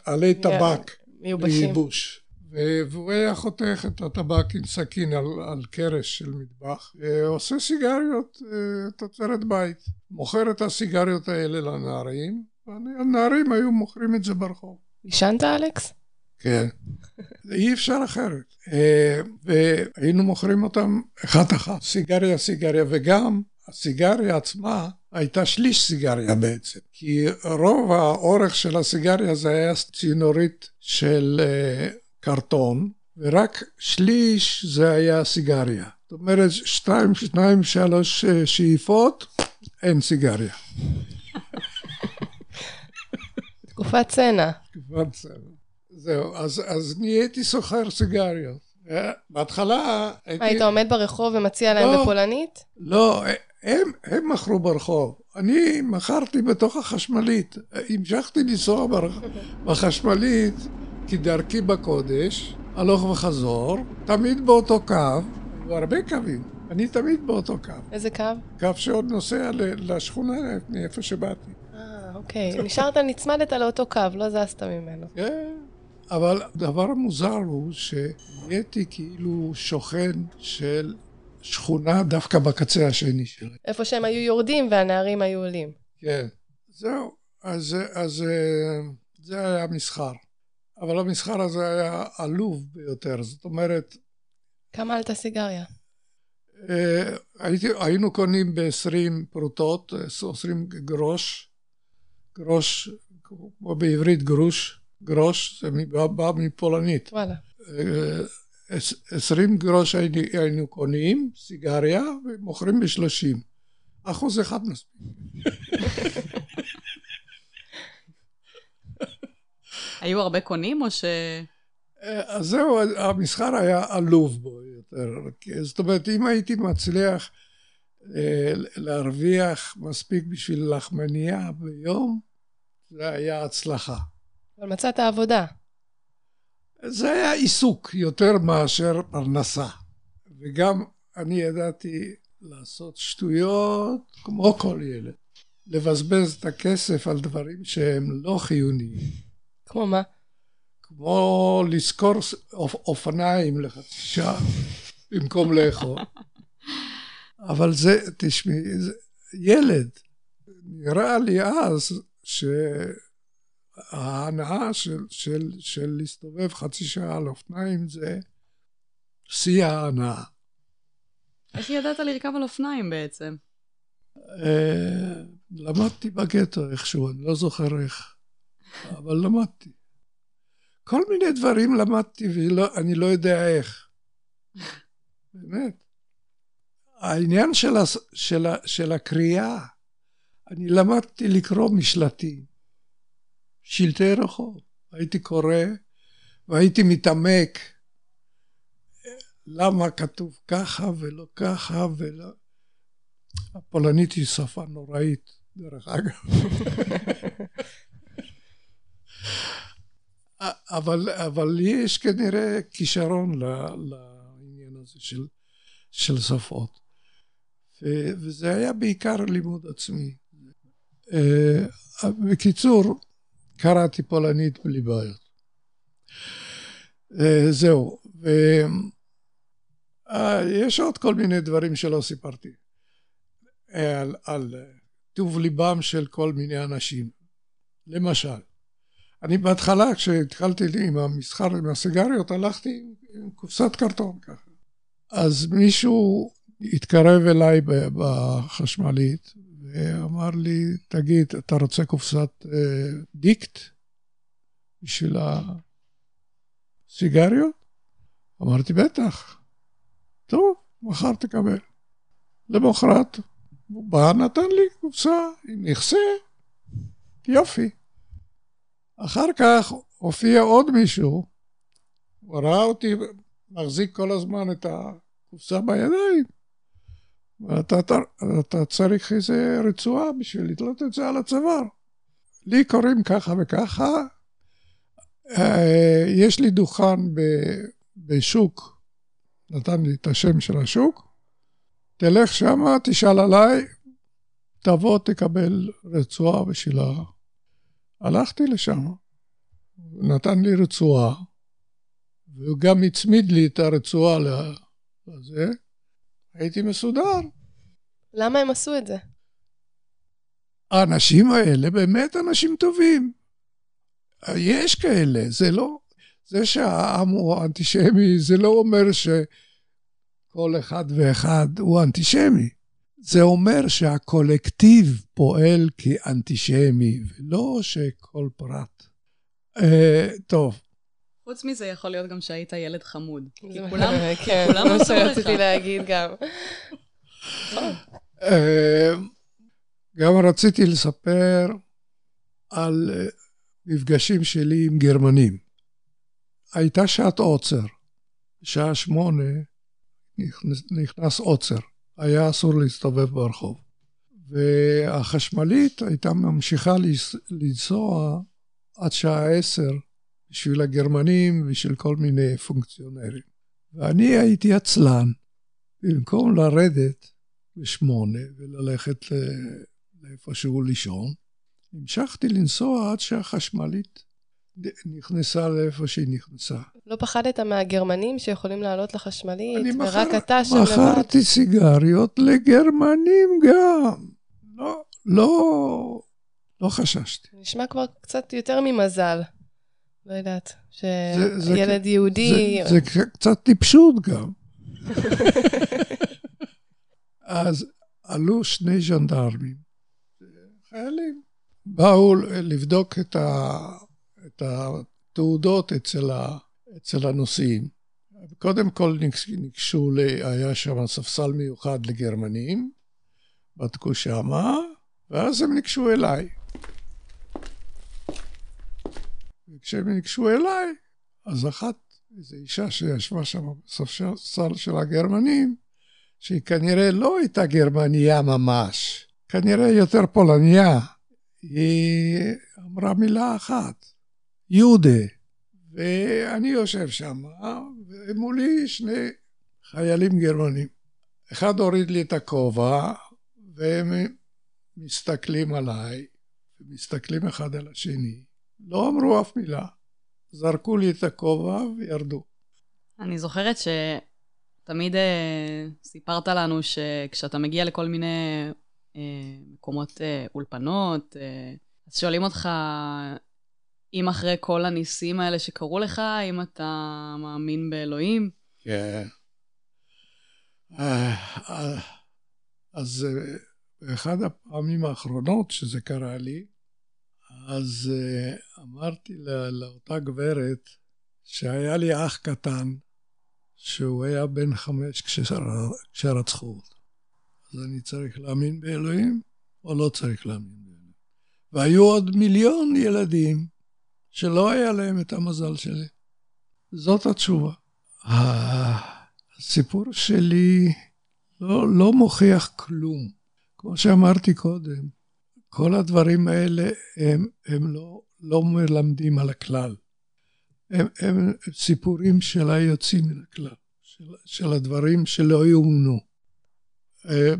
עלי טבק לייבוש. והוא היה חותך את הטבק עם סכין על, על קרש של מטבח, עושה סיגריות תוצרת בית, מוכר את הסיגריות האלה לנערים, והנערים היו מוכרים את זה ברחוב. עישנת אלכס? כן. אי אפשר אחרת. אה, והיינו מוכרים אותם אחת-אחת, סיגריה סיגריה, וגם הסיגריה עצמה הייתה שליש סיגריה בעצם, כי רוב האורך של הסיגריה זה היה צינורית של אה, קרטון, ורק שליש זה היה סיגריה. זאת אומרת, שתיים, שניים, שלוש אה, שאיפות, אין סיגריה. תקופת צנע. תקופת צנע. זהו, אז, אז נהייתי סוחר סיגריות. אה, בהתחלה הייתי... היית עומד ברחוב ומציע להם לא. בפולנית? לא, הם, הם מכרו ברחוב. אני מכרתי בתוך החשמלית. המשכתי לנסוע בחשמלית כדרכי בקודש, הלוך וחזור, תמיד באותו קו, והרבה קווים. אני תמיד באותו קו. איזה קו? קו שעוד נוסע לשכונה מאיפה שבאתי. אה, אוקיי. נשארת, נצמדת לאותו קו, לא זזת ממנו. כן. אבל הדבר המוזר הוא שנהייתי כאילו שוכן של שכונה דווקא בקצה השני שלה. איפה שהם היו יורדים והנערים היו עולים. כן. זהו. אז, אז אה, זה היה מסחר. אבל המסחר הזה היה עלוב ביותר. זאת אומרת, כמה עלתה סיגריה? אה, הייתי, היינו קונים ב-20 פרוטות, 20 גרוש, גרוש, כמו בעברית גרוש, גרוש, זה בא, בא מפולנית. וואלה. אה, עש- 20 גרוש היינו, היינו קונים, סיגריה, ומוכרים ב-30. אחוז אחד מספיק. *laughs* היו הרבה קונים או ש... אה, אז זהו, המסחר היה עלוב בו יותר. זאת אומרת, אם הייתי מצליח אה, להרוויח מספיק בשביל לחמניה ביום, זה היה הצלחה. אבל מצאת עבודה. זה היה עיסוק יותר מאשר פרנסה. וגם אני ידעתי לעשות שטויות כמו כל ילד. לבזבז את הכסף על דברים שהם לא חיוניים. כמו מה? כמו לשכור אופ, אופניים לחצי שעה *laughs* במקום לאכול. אבל זה, תשמעי, זה, ילד, נראה לי אז שההנאה של, של, של להסתובב חצי שעה על אופניים זה שיא ההנאה. איך ידעת לרכב על אופניים בעצם? אה, למדתי בגטו איכשהו, אני לא זוכר איך, אבל למדתי. כל מיני דברים למדתי ואני לא יודע איך. באמת. העניין של, הס, של, ה, של הקריאה, אני למדתי לקרוא משלטים, שלטי רחוב. הייתי קורא והייתי מתעמק למה כתוב ככה ולא ככה ולא... הפולנית היא שפה נוראית, דרך אגב. *laughs* אבל, אבל יש כנראה כישרון לעניין הזה של, של שפות. ו- וזה היה בעיקר לימוד עצמי. אה, בקיצור, קראתי פולנית בלי בעיות. אה, זהו. ויש עוד כל מיני דברים שלא סיפרתי. על, על טוב ליבם של כל מיני אנשים. למשל, אני בהתחלה, כשהתחלתי עם המסחר עם הסיגריות, הלכתי עם, קופסת קרטון ככה. אז מישהו התקרב אליי בחשמלית ואמר לי, תגיד, אתה רוצה קופסת אה, דיקט בשביל הסיגריות? אמרתי, בטח. טוב, מחר תקבל. למחרת הוא בא, נתן לי קופסה עם מכסה, יופי. אחר כך הופיע עוד מישהו, הוא ראה אותי מחזיק כל הזמן את הקופסה בידיים, ואתה אתה, צריך איזה רצועה בשביל לתלות את זה על הצוואר. לי קוראים ככה וככה, אה, יש לי דוכן ב, בשוק, נתן לי את השם של השוק, תלך שמה, תשאל עליי, תבוא, תקבל רצועה בשביל ה... הלכתי לשם, נתן לי רצועה, והוא גם הצמיד לי את הרצועה לזה, הייתי מסודר. למה הם עשו את זה? האנשים האלה באמת אנשים טובים. יש כאלה, זה לא, זה שהעם הוא אנטישמי, זה לא אומר שכל אחד ואחד הוא אנטישמי. זה אומר שהקולקטיב פועל כאנטישמי, ולא שכל פרט. Uh, טוב. חוץ מזה, יכול להיות גם שהיית ילד חמוד. *laughs* כי כולם כן, כולם זה מה עשו לך. שרציתי להגיד גם. אה, גם רציתי לספר על אה, מפגשים שלי עם גרמנים. הייתה שעת עוצר. בשעה שמונה נכנס עוצר. היה אסור להסתובב ברחוב. והחשמלית הייתה ממשיכה לנסוע עד שעה עשר בשביל הגרמנים ובשביל כל מיני פונקציונרים. ואני הייתי עצלן. במקום לרדת בשמונה וללכת ל- לאיפשהו לישון, המשכתי לנסוע עד שהחשמלית נכנסה לאיפה שהיא נכנסה. לא פחדת מהגרמנים שיכולים לעלות לחשמלית, אני ורק מכר- אתה שם לבד? מכרתי סיגריות לגרמנים גם. לא, לא, לא חששתי. נשמע כבר קצת יותר ממזל. לא יודעת, זה- זה- שילד יהודי... זה, זה קצת טיפשות גם. *laughs* אז עלו שני ז'נדרמים, חיילים, באו לבדוק את, ה, את התעודות אצל, ה, אצל הנוסעים. קודם כל ניגש- ניגשו, היה שם ספסל מיוחד לגרמנים, בדקו שמה, ואז הם ניגשו אליי. וכשהם ניגשו אליי, אז אחת, איזו אישה שישבה שם בספסל של הגרמנים, שהיא כנראה לא הייתה גרמניה ממש, כנראה יותר פולניה, היא אמרה מילה אחת, יהודה. ואני יושב שם, ומולי שני חיילים גרמנים. אחד הוריד לי את הכובע, והם מסתכלים עליי, ומסתכלים אחד על השני. לא אמרו אף מילה. זרקו לי את הכובע וירדו. אני זוכרת שתמיד אה, סיפרת לנו שכשאתה מגיע לכל מיני אה, מקומות אה, אולפנות, אה, אז שואלים אותך אם אחרי כל הניסים האלה שקרו לך, אם אתה מאמין באלוהים. כן. אה, אז אה, באחד הפעמים האחרונות שזה קרה לי, אז אה, אמרתי לה- לאותה גברת שהיה לי אח קטן, שהוא היה בן חמש כשר- כשרצחו אותו. אז אני צריך להאמין באלוהים או לא צריך להאמין באלוהים? והיו עוד מיליון ילדים שלא היה להם את המזל שלי. זאת התשובה. הסיפור שלי לא, לא מוכיח כלום. כמו שאמרתי קודם, כל הדברים האלה הם, הם לא, לא מלמדים על הכלל. הם, הם סיפורים של היוצאים מן הכלל, של, של הדברים שלא יאומנו. אה,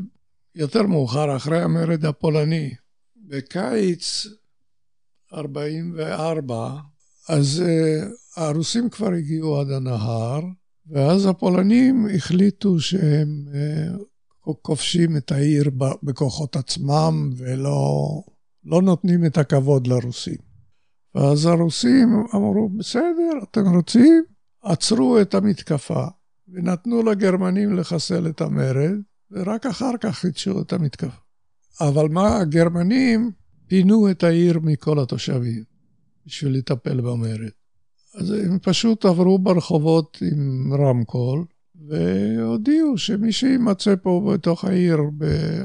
יותר מאוחר, אחרי המרד הפולני, בקיץ 44, אז uh, הרוסים כבר הגיעו עד הנהר, ואז הפולנים החליטו שהם uh, כובשים את העיר בכוחות עצמם ולא לא נותנים את הכבוד לרוסים. ואז הרוסים אמרו, בסדר, אתם רוצים? עצרו את המתקפה, ונתנו לגרמנים לחסל את המרד, ורק אחר כך חידשו את המתקפה. אבל מה, הגרמנים פינו את העיר מכל התושבים בשביל לטפל במרד. אז הם פשוט עברו ברחובות עם רמקול, והודיעו שמי שימצא פה בתוך העיר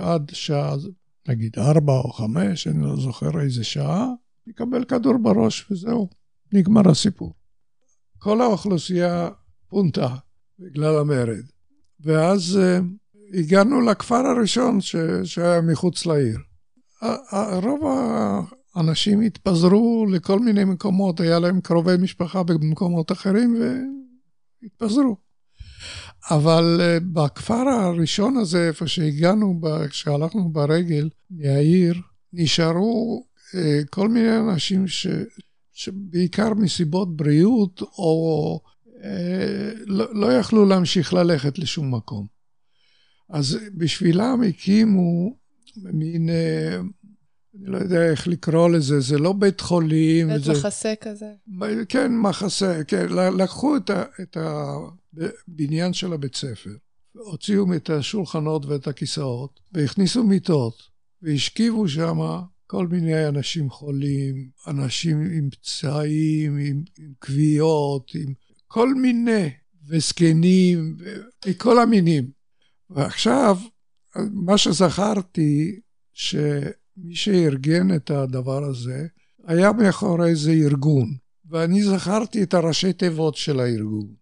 עד שעה, נגיד ארבע או חמש, אני לא זוכר איזה שעה, יקבל כדור בראש וזהו, נגמר הסיפור. כל האוכלוסייה פונתה בגלל המרד. ואז uh, הגענו לכפר הראשון ש... שהיה מחוץ לעיר. רוב האנשים התפזרו לכל מיני מקומות, היה להם קרובי משפחה במקומות אחרים והתפזרו. אבל uh, בכפר הראשון הזה, איפה שהגענו, כשהלכנו ברגל מהעיר, נשארו uh, כל מיני אנשים ש... שבעיקר מסיבות בריאות, או אה, לא, לא יכלו להמשיך ללכת לשום מקום. אז בשבילם הקימו מין אה, אני לא יודע איך לקרוא לזה, זה לא בית חולים. בית זה... מחסה כזה. כן, מחסה, כן. לקחו את, ה, את הבניין של הבית ספר, הוציאו את השולחנות ואת הכיסאות, והכניסו מיטות, והשכיבו שם כל מיני אנשים חולים, אנשים עם פצעים, עם, עם כוויות, עם כל מיני, וזקנים, מכל המינים. ועכשיו, מה שזכרתי, שמי שארגן את הדבר הזה, היה מאחורי איזה ארגון, ואני זכרתי את הראשי תיבות של הארגון.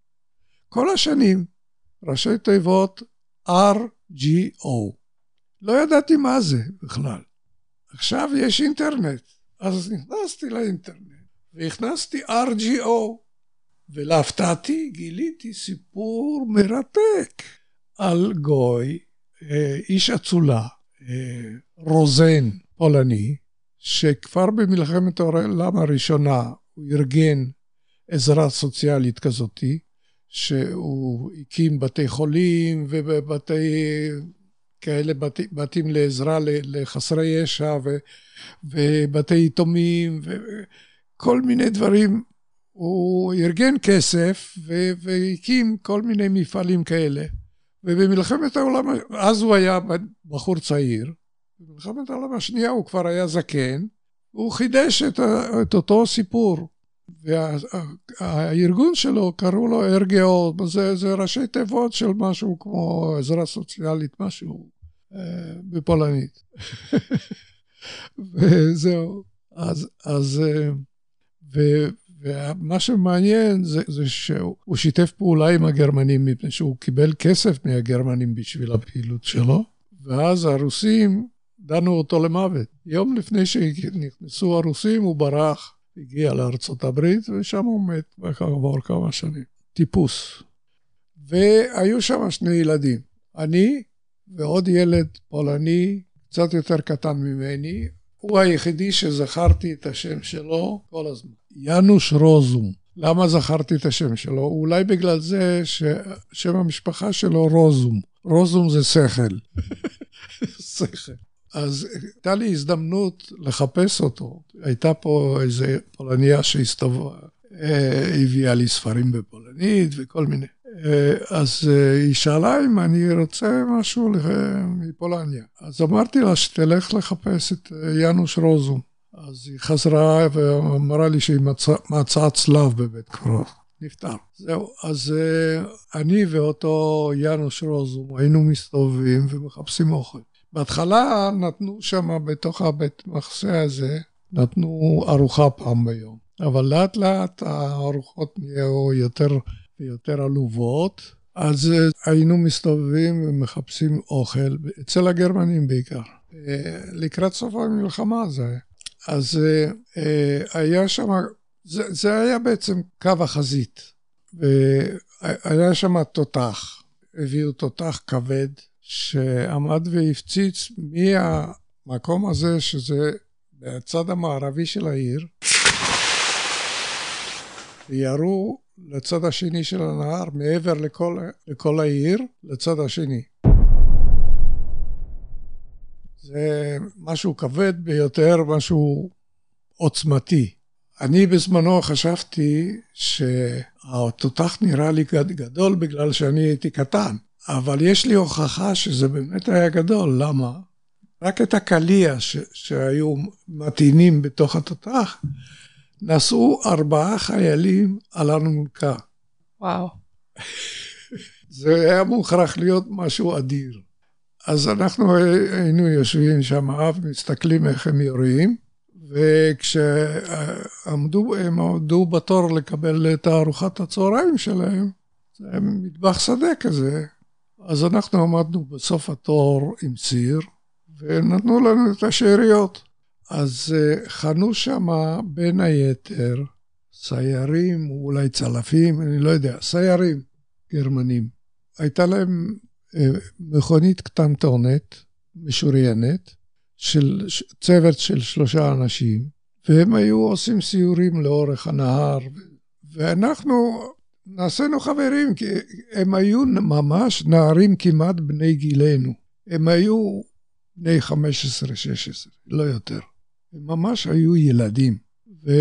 כל השנים, ראשי תיבות RGO. לא ידעתי מה זה בכלל. עכשיו יש אינטרנט, אז נכנסתי לאינטרנט והכנסתי RGO, ולהפתעתי גיליתי סיפור מרתק על גוי, איש אצולה, אה, רוזן פולני, שכבר במלחמת העולם הראשונה הוא ארגן עזרה סוציאלית כזאתי, שהוא הקים בתי חולים ובתי כאלה בת, בתים לעזרה לחסרי ישע ו, ובתי יתומים וכל מיני דברים. הוא ארגן כסף ו, והקים כל מיני מפעלים כאלה. ובמלחמת העולם, אז הוא היה בחור צעיר, במלחמת העולם השנייה הוא כבר היה זקן, הוא חידש את, את אותו סיפור. והארגון שלו, קראו לו RGO, זה, זה ראשי תיבות של משהו כמו עזרה סוציאלית, משהו אה, בפולנית. *laughs* וזהו. אז, אז אה, ו, ומה שמעניין זה, זה שהוא שיתף פעולה עם הגרמנים מפני שהוא קיבל כסף מהגרמנים בשביל הפעילות שלו, ואז הרוסים דנו אותו למוות. יום לפני שנכנסו הרוסים הוא ברח. הגיע לארצות הברית, ושם הוא מת כעבור כמה שנים. טיפוס. והיו שם שני ילדים, אני ועוד ילד פולני, קצת יותר קטן ממני, הוא היחידי שזכרתי את השם שלו כל הזמן. יאנוש רוזום. למה זכרתי את השם שלו? אולי בגלל זה ששם המשפחה שלו רוזום. רוזום זה שכל. *laughs* שכל. אז הייתה לי הזדמנות לחפש אותו. הייתה פה איזה פולניה שהסתובבה, אה, הביאה לי ספרים בפולנית וכל מיני. אה, אז אה, היא שאלה אם אני רוצה משהו מפולניה. אז אמרתי לה שתלך לחפש את יאנוש רוזום. אז היא חזרה ואמרה לי שהיא מצאה, צלב בבית קברות. נפטר. זהו, אז אני ואותו יאנוש רוזום היינו מסתובבים ומחפשים אוכל. בהתחלה נתנו שם בתוך הבית מחסה הזה, נתנו ארוחה פעם ביום. אבל לאט לאט הארוחות נהיו יותר ויותר עלובות, אז היינו מסתובבים ומחפשים אוכל, אצל הגרמנים בעיקר. אה, לקראת סוף המלחמה זה היה. אז אה, היה שם, זה, זה היה בעצם קו החזית, והיה שם תותח, הביאו תותח כבד, שעמד והפציץ מהמקום הזה, שזה בצד המערבי של העיר, וירו לצד השני של הנהר, מעבר לכל, לכל העיר, לצד השני. זה משהו כבד ביותר, משהו עוצמתי. אני בזמנו חשבתי שהתותח נראה לי גדול בגלל שאני הייתי קטן. אבל יש לי הוכחה שזה באמת היה גדול, למה? רק את הקליע ש- שהיו מטעינים בתוך התותח, נסעו ארבעה חיילים על אלונקה. וואו. *laughs* זה היה מוכרח להיות משהו אדיר. אז אנחנו היינו יושבים שם ומסתכלים איך הם יורים, וכשעמדו, הם עמדו בתור לקבל את ארוחת הצהריים שלהם, זה היה מטבח שדה כזה, אז אנחנו עמדנו בסוף התור עם ציר, ונתנו לנו את השאריות. אז אה, חנו שם בין היתר סיירים, אולי צלפים, אני לא יודע, סיירים גרמנים. הייתה להם מכונית קטנטונת, משוריינת, של צוות של שלושה אנשים, והם היו עושים סיורים לאורך הנהר, ואנחנו נעשינו חברים, כי הם היו ממש נערים כמעט בני גילנו. הם היו בני 15-16, לא יותר. הם ממש היו ילדים. ו...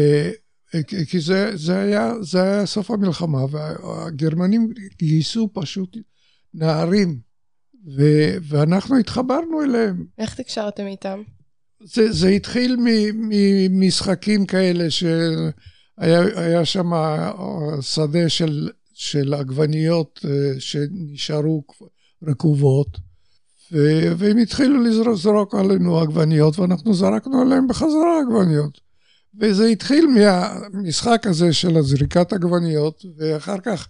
כי זה, זה, היה, זה היה סוף המלחמה, והגרמנים גייסו פשוט נערים, ו, ואנחנו התחברנו אליהם. איך תקשרתם איתם? זה, זה התחיל ממשחקים כאלה, שהיה שם שדה של, של עגבניות אה, שנשארו רקובות, והם התחילו לזרוק עלינו עגבניות, ואנחנו זרקנו עליהם בחזרה עגבניות. וזה התחיל מהמשחק הזה של הזריקת עגבניות, ואחר כך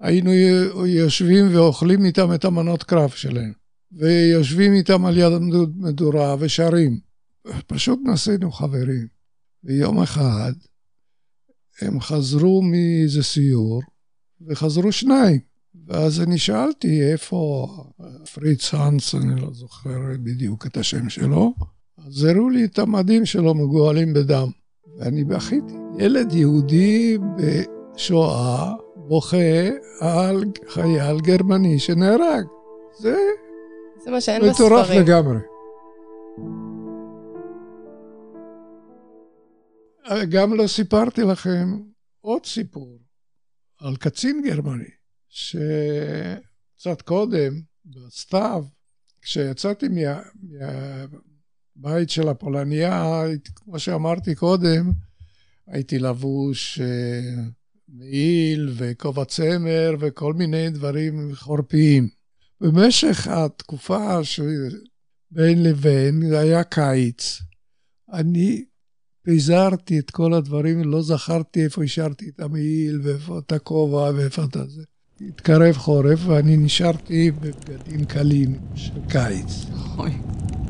היינו יושבים ואוכלים איתם את המנות קרב שלהם, ויושבים איתם על יד המדורה ושרים. פשוט נעשינו חברים. ויום אחד הם חזרו מאיזה סיור, וחזרו שניים. ואז אני שאלתי איפה פריץ האנס, אני לא זוכר בדיוק את השם שלו, אז הראו לי את המדים שלו מגואלים בדם. ואני בכיתי. ילד יהודי בשואה בוכה על חייל גרמני שנהרג. זה... זה מה שאין בספרים. מטורף לגמרי. גם לא סיפרתי לכם עוד סיפור על קצין גרמני, שקצת קודם, בסתיו, כשיצאתי מה, מהבית של הפולניה, כמו שאמרתי קודם, הייתי לבוש אה, מעיל וכובע צמר וכל מיני דברים חורפיים. במשך התקופה שבין לבין, זה היה קיץ, אני פיזרתי את כל הדברים, לא זכרתי איפה השארתי את המעיל ואיפה את הכובע ואיפה את זה. התקרב חורף ואני נשארתי בבגדים קלים של קיץ. אוי.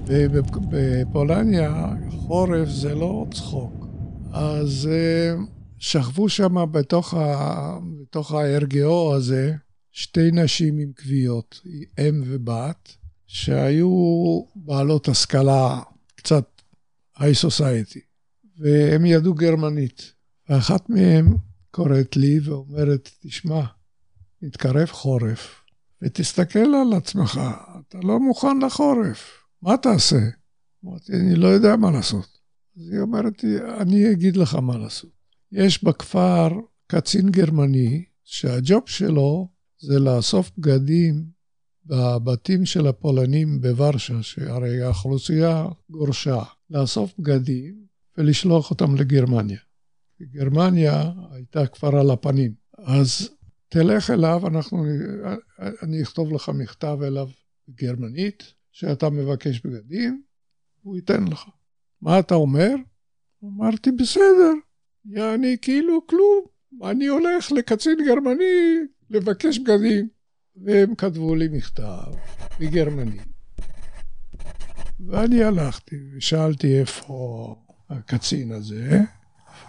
ובפולניה חורף זה לא צחוק. אז אה, שכבו שם בתוך, ה... בתוך ה-RGO הזה שתי נשים עם כוויות, אם ובת, שהיו בעלות השכלה קצת היי סוסייטי, והם ידעו גרמנית. ואחת מהן קוראת לי ואומרת, תשמע, מתקרב חורף, ותסתכל על עצמך, אתה לא מוכן לחורף, מה תעשה? אמרתי, אני לא יודע מה לעשות. אז היא אומרת אני אגיד לך מה לעשות. יש בכפר קצין גרמני שהג'וב שלו זה לאסוף בגדים בבתים של הפולנים בוורשה, שהרי האוכלוסייה גורשה, לאסוף בגדים ולשלוח אותם לגרמניה. גרמניה הייתה כבר על הפנים. אז תלך אליו, אנחנו, אני אכתוב לך מכתב אליו בגרמנית, שאתה מבקש בגדים, הוא ייתן לך. מה אתה אומר? אמרתי, בסדר. יעני כאילו כלום, אני הולך לקצין גרמני לבקש בגדים. והם כתבו לי מכתב בגרמני. ואני הלכתי ושאלתי איפה הקצין הזה,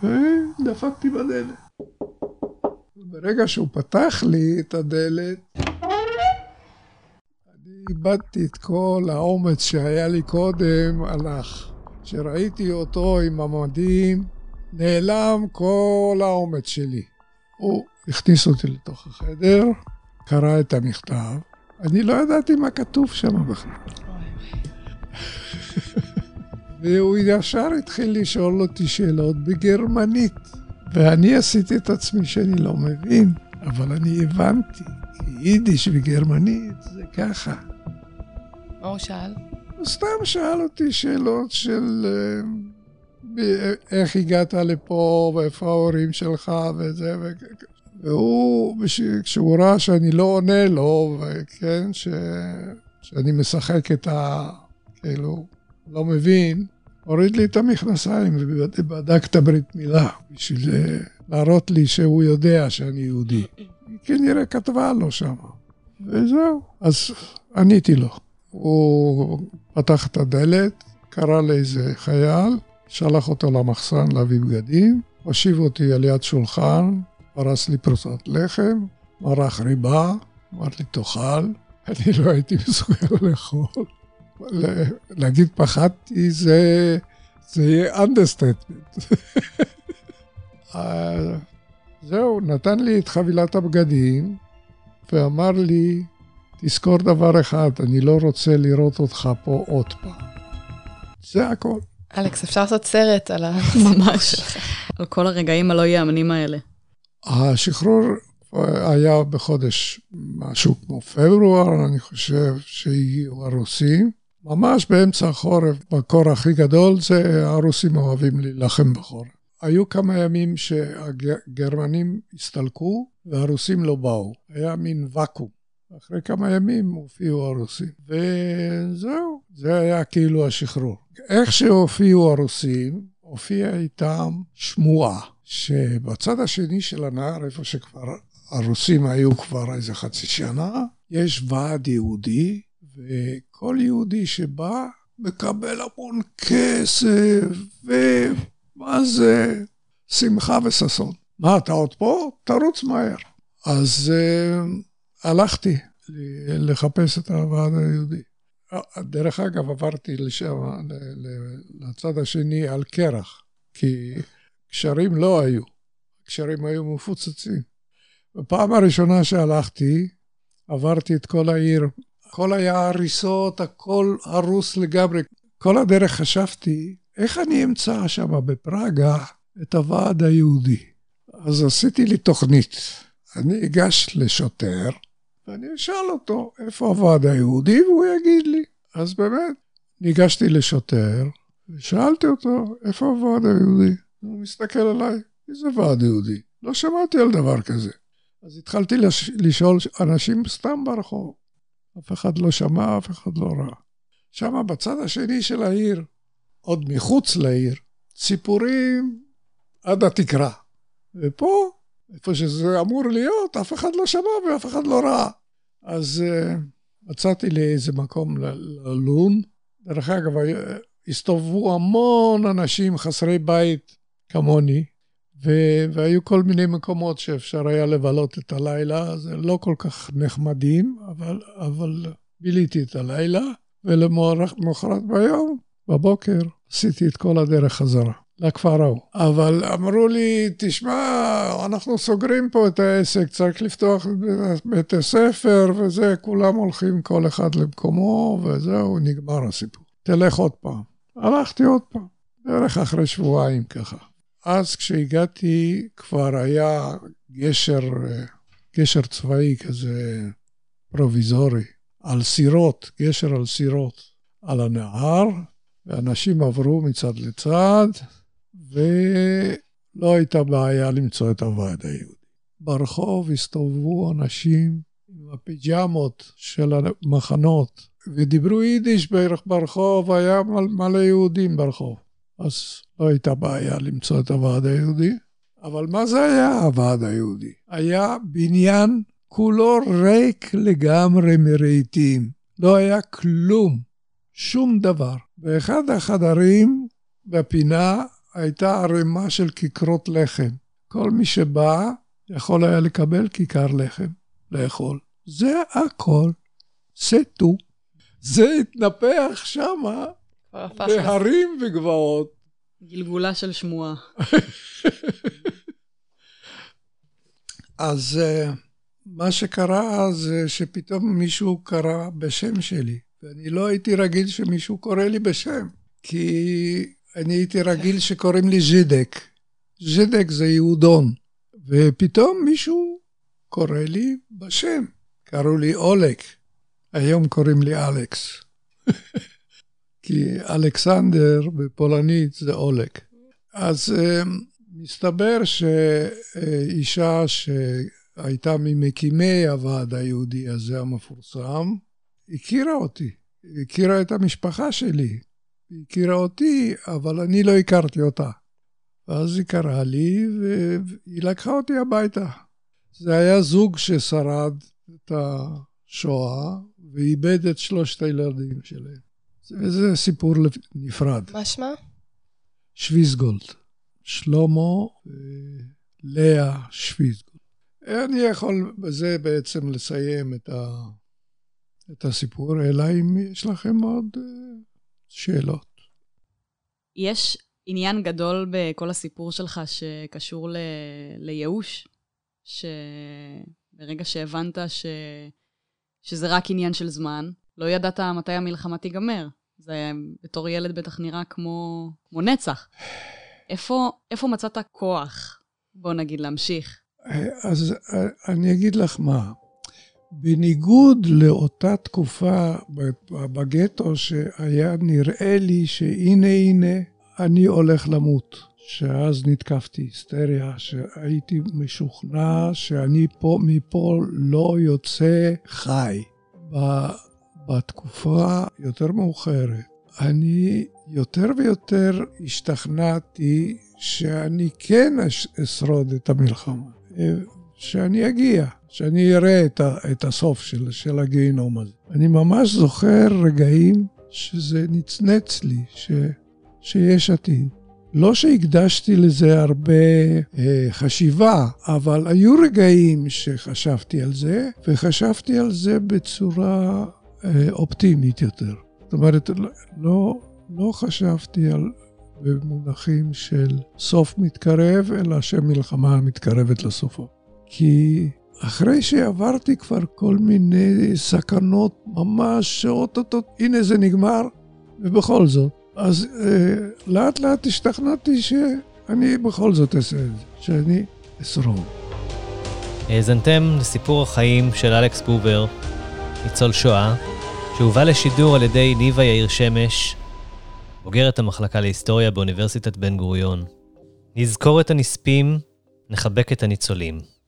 ודפקתי בדלת. ברגע שהוא פתח לי את הדלת, אני איבדתי את כל האומץ שהיה לי קודם, הלך. כשראיתי אותו עם המדים, נעלם כל האומץ שלי. הוא הכניס אותי לתוך החדר, קרא את המכתב, אני לא ידעתי מה כתוב שם בכלל. והוא ישר התחיל לשאול אותי שאלות בגרמנית. ואני עשיתי את עצמי שאני לא מבין, אבל אני הבנתי, כי יידיש וגרמנית זה ככה. מה הוא שאל? הוא סתם שאל אותי שאלות של אה, איך הגעת לפה, ואיפה ההורים שלך, וזה, ו... והוא, כשהוא ראה שאני לא עונה לו, וכן, ש... שאני משחק את ה... כאילו, לא מבין, הוריד לי את המכנסיים ובדק את הברית מילה, בשביל אה, להראות לי שהוא יודע שאני יהודי. היא כנראה כתבה לו שם, וזהו. אז עניתי לו. הוא פתח את הדלת, קרא לאיזה חייל, שלח אותו למחסן להביא בגדים, הושיב אותי על יד שולחן, פרס לי פרוסת לחם, מרח ריבה, אמר לי תאכל, *laughs* אני לא הייתי מסוגל לאכול. להגיד פחדתי זה, זה יהיה *laughs* understatement. זהו, נתן לי את חבילת הבגדים ואמר לי, תזכור דבר אחד, אני לא רוצה לראות אותך פה עוד פעם. זה הכל. אלכס, אפשר לעשות סרט על ה... *laughs* ממש. *laughs* על כל הרגעים הלא ייאמנים האלה. השחרור היה בחודש משהו כמו פברואר, אני חושב שהגיעו הרוסים. ממש באמצע החורף, בקור הכי גדול, זה הרוסים אוהבים להילחם בחורף. היו כמה ימים שהגרמנים הסתלקו והרוסים לא באו. היה מין ואקום. אחרי כמה ימים הופיעו הרוסים. וזהו, זה היה כאילו השחרור. איך שהופיעו הרוסים, הופיעה איתם שמועה, שבצד השני של הנהר, איפה שכבר הרוסים היו כבר איזה חצי שנה, יש ועד יהודי, וכל יהודי שבא מקבל המון כסף, ומה זה? שמחה וששון. מה, אתה עוד פה? תרוץ מהר. אז uh, הלכתי לחפש את הוועד היהודי. דרך אגב, עברתי לשם, לצד השני על קרח, כי קשרים לא היו, קשרים היו מפוצצים. בפעם הראשונה שהלכתי, עברתי את כל העיר, הכל היה הריסות, הכל הרוס לגמרי. כל הדרך חשבתי, איך אני אמצא שם בפראגה את הוועד היהודי? אז עשיתי לי תוכנית. אני אגש לשוטר, ואני אשאל אותו איפה הוועד היהודי, והוא יגיד לי. אז באמת, ניגשתי לשוטר, ושאלתי אותו, איפה הוועד היהודי? הוא מסתכל עליי, איזה ועד יהודי? לא שמעתי על דבר כזה. אז התחלתי לש... לשאול אנשים סתם ברחוב. אף אחד לא שמע, אף אחד לא ראה. שם בצד השני של העיר, עוד מחוץ לעיר, סיפורים עד התקרה. ופה, איפה שזה אמור להיות, אף אחד לא שמע ואף אחד לא ראה. אז uh, מצאתי לי איזה מקום ללון. דרך אגב, הסתובבו המון אנשים חסרי בית כמוני, והיו כל מיני מקומות שאפשר היה לבלות את הלילה, זה לא כל כך נחמדים, אבל, אבל ביליתי את הלילה, ולמחרת ביום, בבוקר, עשיתי את כל הדרך חזרה. לכפר ההוא. אבל אמרו לי, תשמע, אנחנו סוגרים פה את העסק, צריך לפתוח בית הספר וזה, כולם הולכים כל אחד למקומו, וזהו, נגמר הסיפור. תלך עוד פעם. הלכתי עוד פעם, בערך אחרי שבועיים ככה. אז כשהגעתי כבר היה גשר, גשר צבאי כזה פרוביזורי, על סירות, גשר על סירות, על הנהר, ואנשים עברו מצד לצד, ולא הייתה בעיה למצוא את הוועד היהודי. ברחוב הסתובבו אנשים עם הפיג'מות של המחנות, ודיברו יידיש בערך ברחוב, היה מלא יהודים ברחוב. אז לא הייתה בעיה למצוא את הוועד היהודי. אבל מה זה היה הוועד היהודי? היה בניין כולו ריק לגמרי מרהיטים. לא היה כלום, שום דבר. באחד החדרים בפינה הייתה ערימה של כיכרות לחם. כל מי שבא יכול היה לקבל כיכר לחם לאכול. זה הכל. זה טו. זה התנפח שמה בהרים וגבעות. גלגולה של שמועה. *laughs* אז uh, מה שקרה זה שפתאום מישהו קרא בשם שלי, ואני לא הייתי רגיל שמישהו קורא לי בשם, כי אני הייתי רגיל שקוראים לי ז'ידק. ז'ידק זה יהודון. ופתאום מישהו קורא לי בשם. קראו לי אולק. היום קוראים לי אלכס. *laughs* כי אלכסנדר בפולנית זה אולק. אז אה, מסתבר שאישה שהייתה ממקימי הוועד היהודי הזה המפורסם, הכירה אותי, הכירה את המשפחה שלי. היא הכירה אותי, אבל אני לא הכרתי אותה. ואז היא קראה לי, והיא לקחה אותי הביתה. זה היה זוג ששרד את השואה, ואיבד את שלושת הילדים שלהם. וזה סיפור נפרד. מה שמה? שוויסגולד. שלמה ולאה שוויסגולד. אני יכול בזה בעצם לסיים את, ה... את הסיפור, אלא אם יש לכם עוד אה, שאלות. יש עניין גדול בכל הסיפור שלך שקשור ל... לייאוש, שברגע שהבנת ש... שזה רק עניין של זמן, לא ידעת מתי המלחמה תיגמר, זה בתור ילד בטח נראה כמו, כמו נצח. איפה, איפה מצאת כוח, בוא נגיד, להמשיך? אז אני אגיד לך מה, בניגוד לאותה תקופה בגטו שהיה נראה לי שהנה הנה אני הולך למות, שאז נתקפתי היסטריה, שהייתי משוכנע שאני פה, מפה לא יוצא חי. בתקופה יותר מאוחרת, אני יותר ויותר השתכנעתי שאני כן אשרוד את המלחמה, שאני אגיע, שאני אראה את, ה, את הסוף של, של הגיהינום הזה. אני ממש זוכר רגעים שזה נצנץ לי, ש, שיש עתיד. לא שהקדשתי לזה הרבה אה, חשיבה, אבל היו רגעים שחשבתי על זה, וחשבתי על זה בצורה אה, אופטימית יותר. זאת אומרת, לא, לא חשבתי על, במונחים של סוף מתקרב, אלא שמלחמה מתקרבת לסופו. כי אחרי שעברתי כבר כל מיני סכנות ממש שאו-טו-טו, הנה זה נגמר, ובכל זאת. אז אה, לאט לאט השתכנעתי שאני בכל זאת אעשה את זה, שאני אשרוד. האזנתם לסיפור החיים של אלכס בובר, ניצול שואה, שהובא לשידור על ידי ניבה יאיר שמש, בוגרת המחלקה להיסטוריה באוניברסיטת בן גוריון. נזכור את הנספים, נחבק את הניצולים.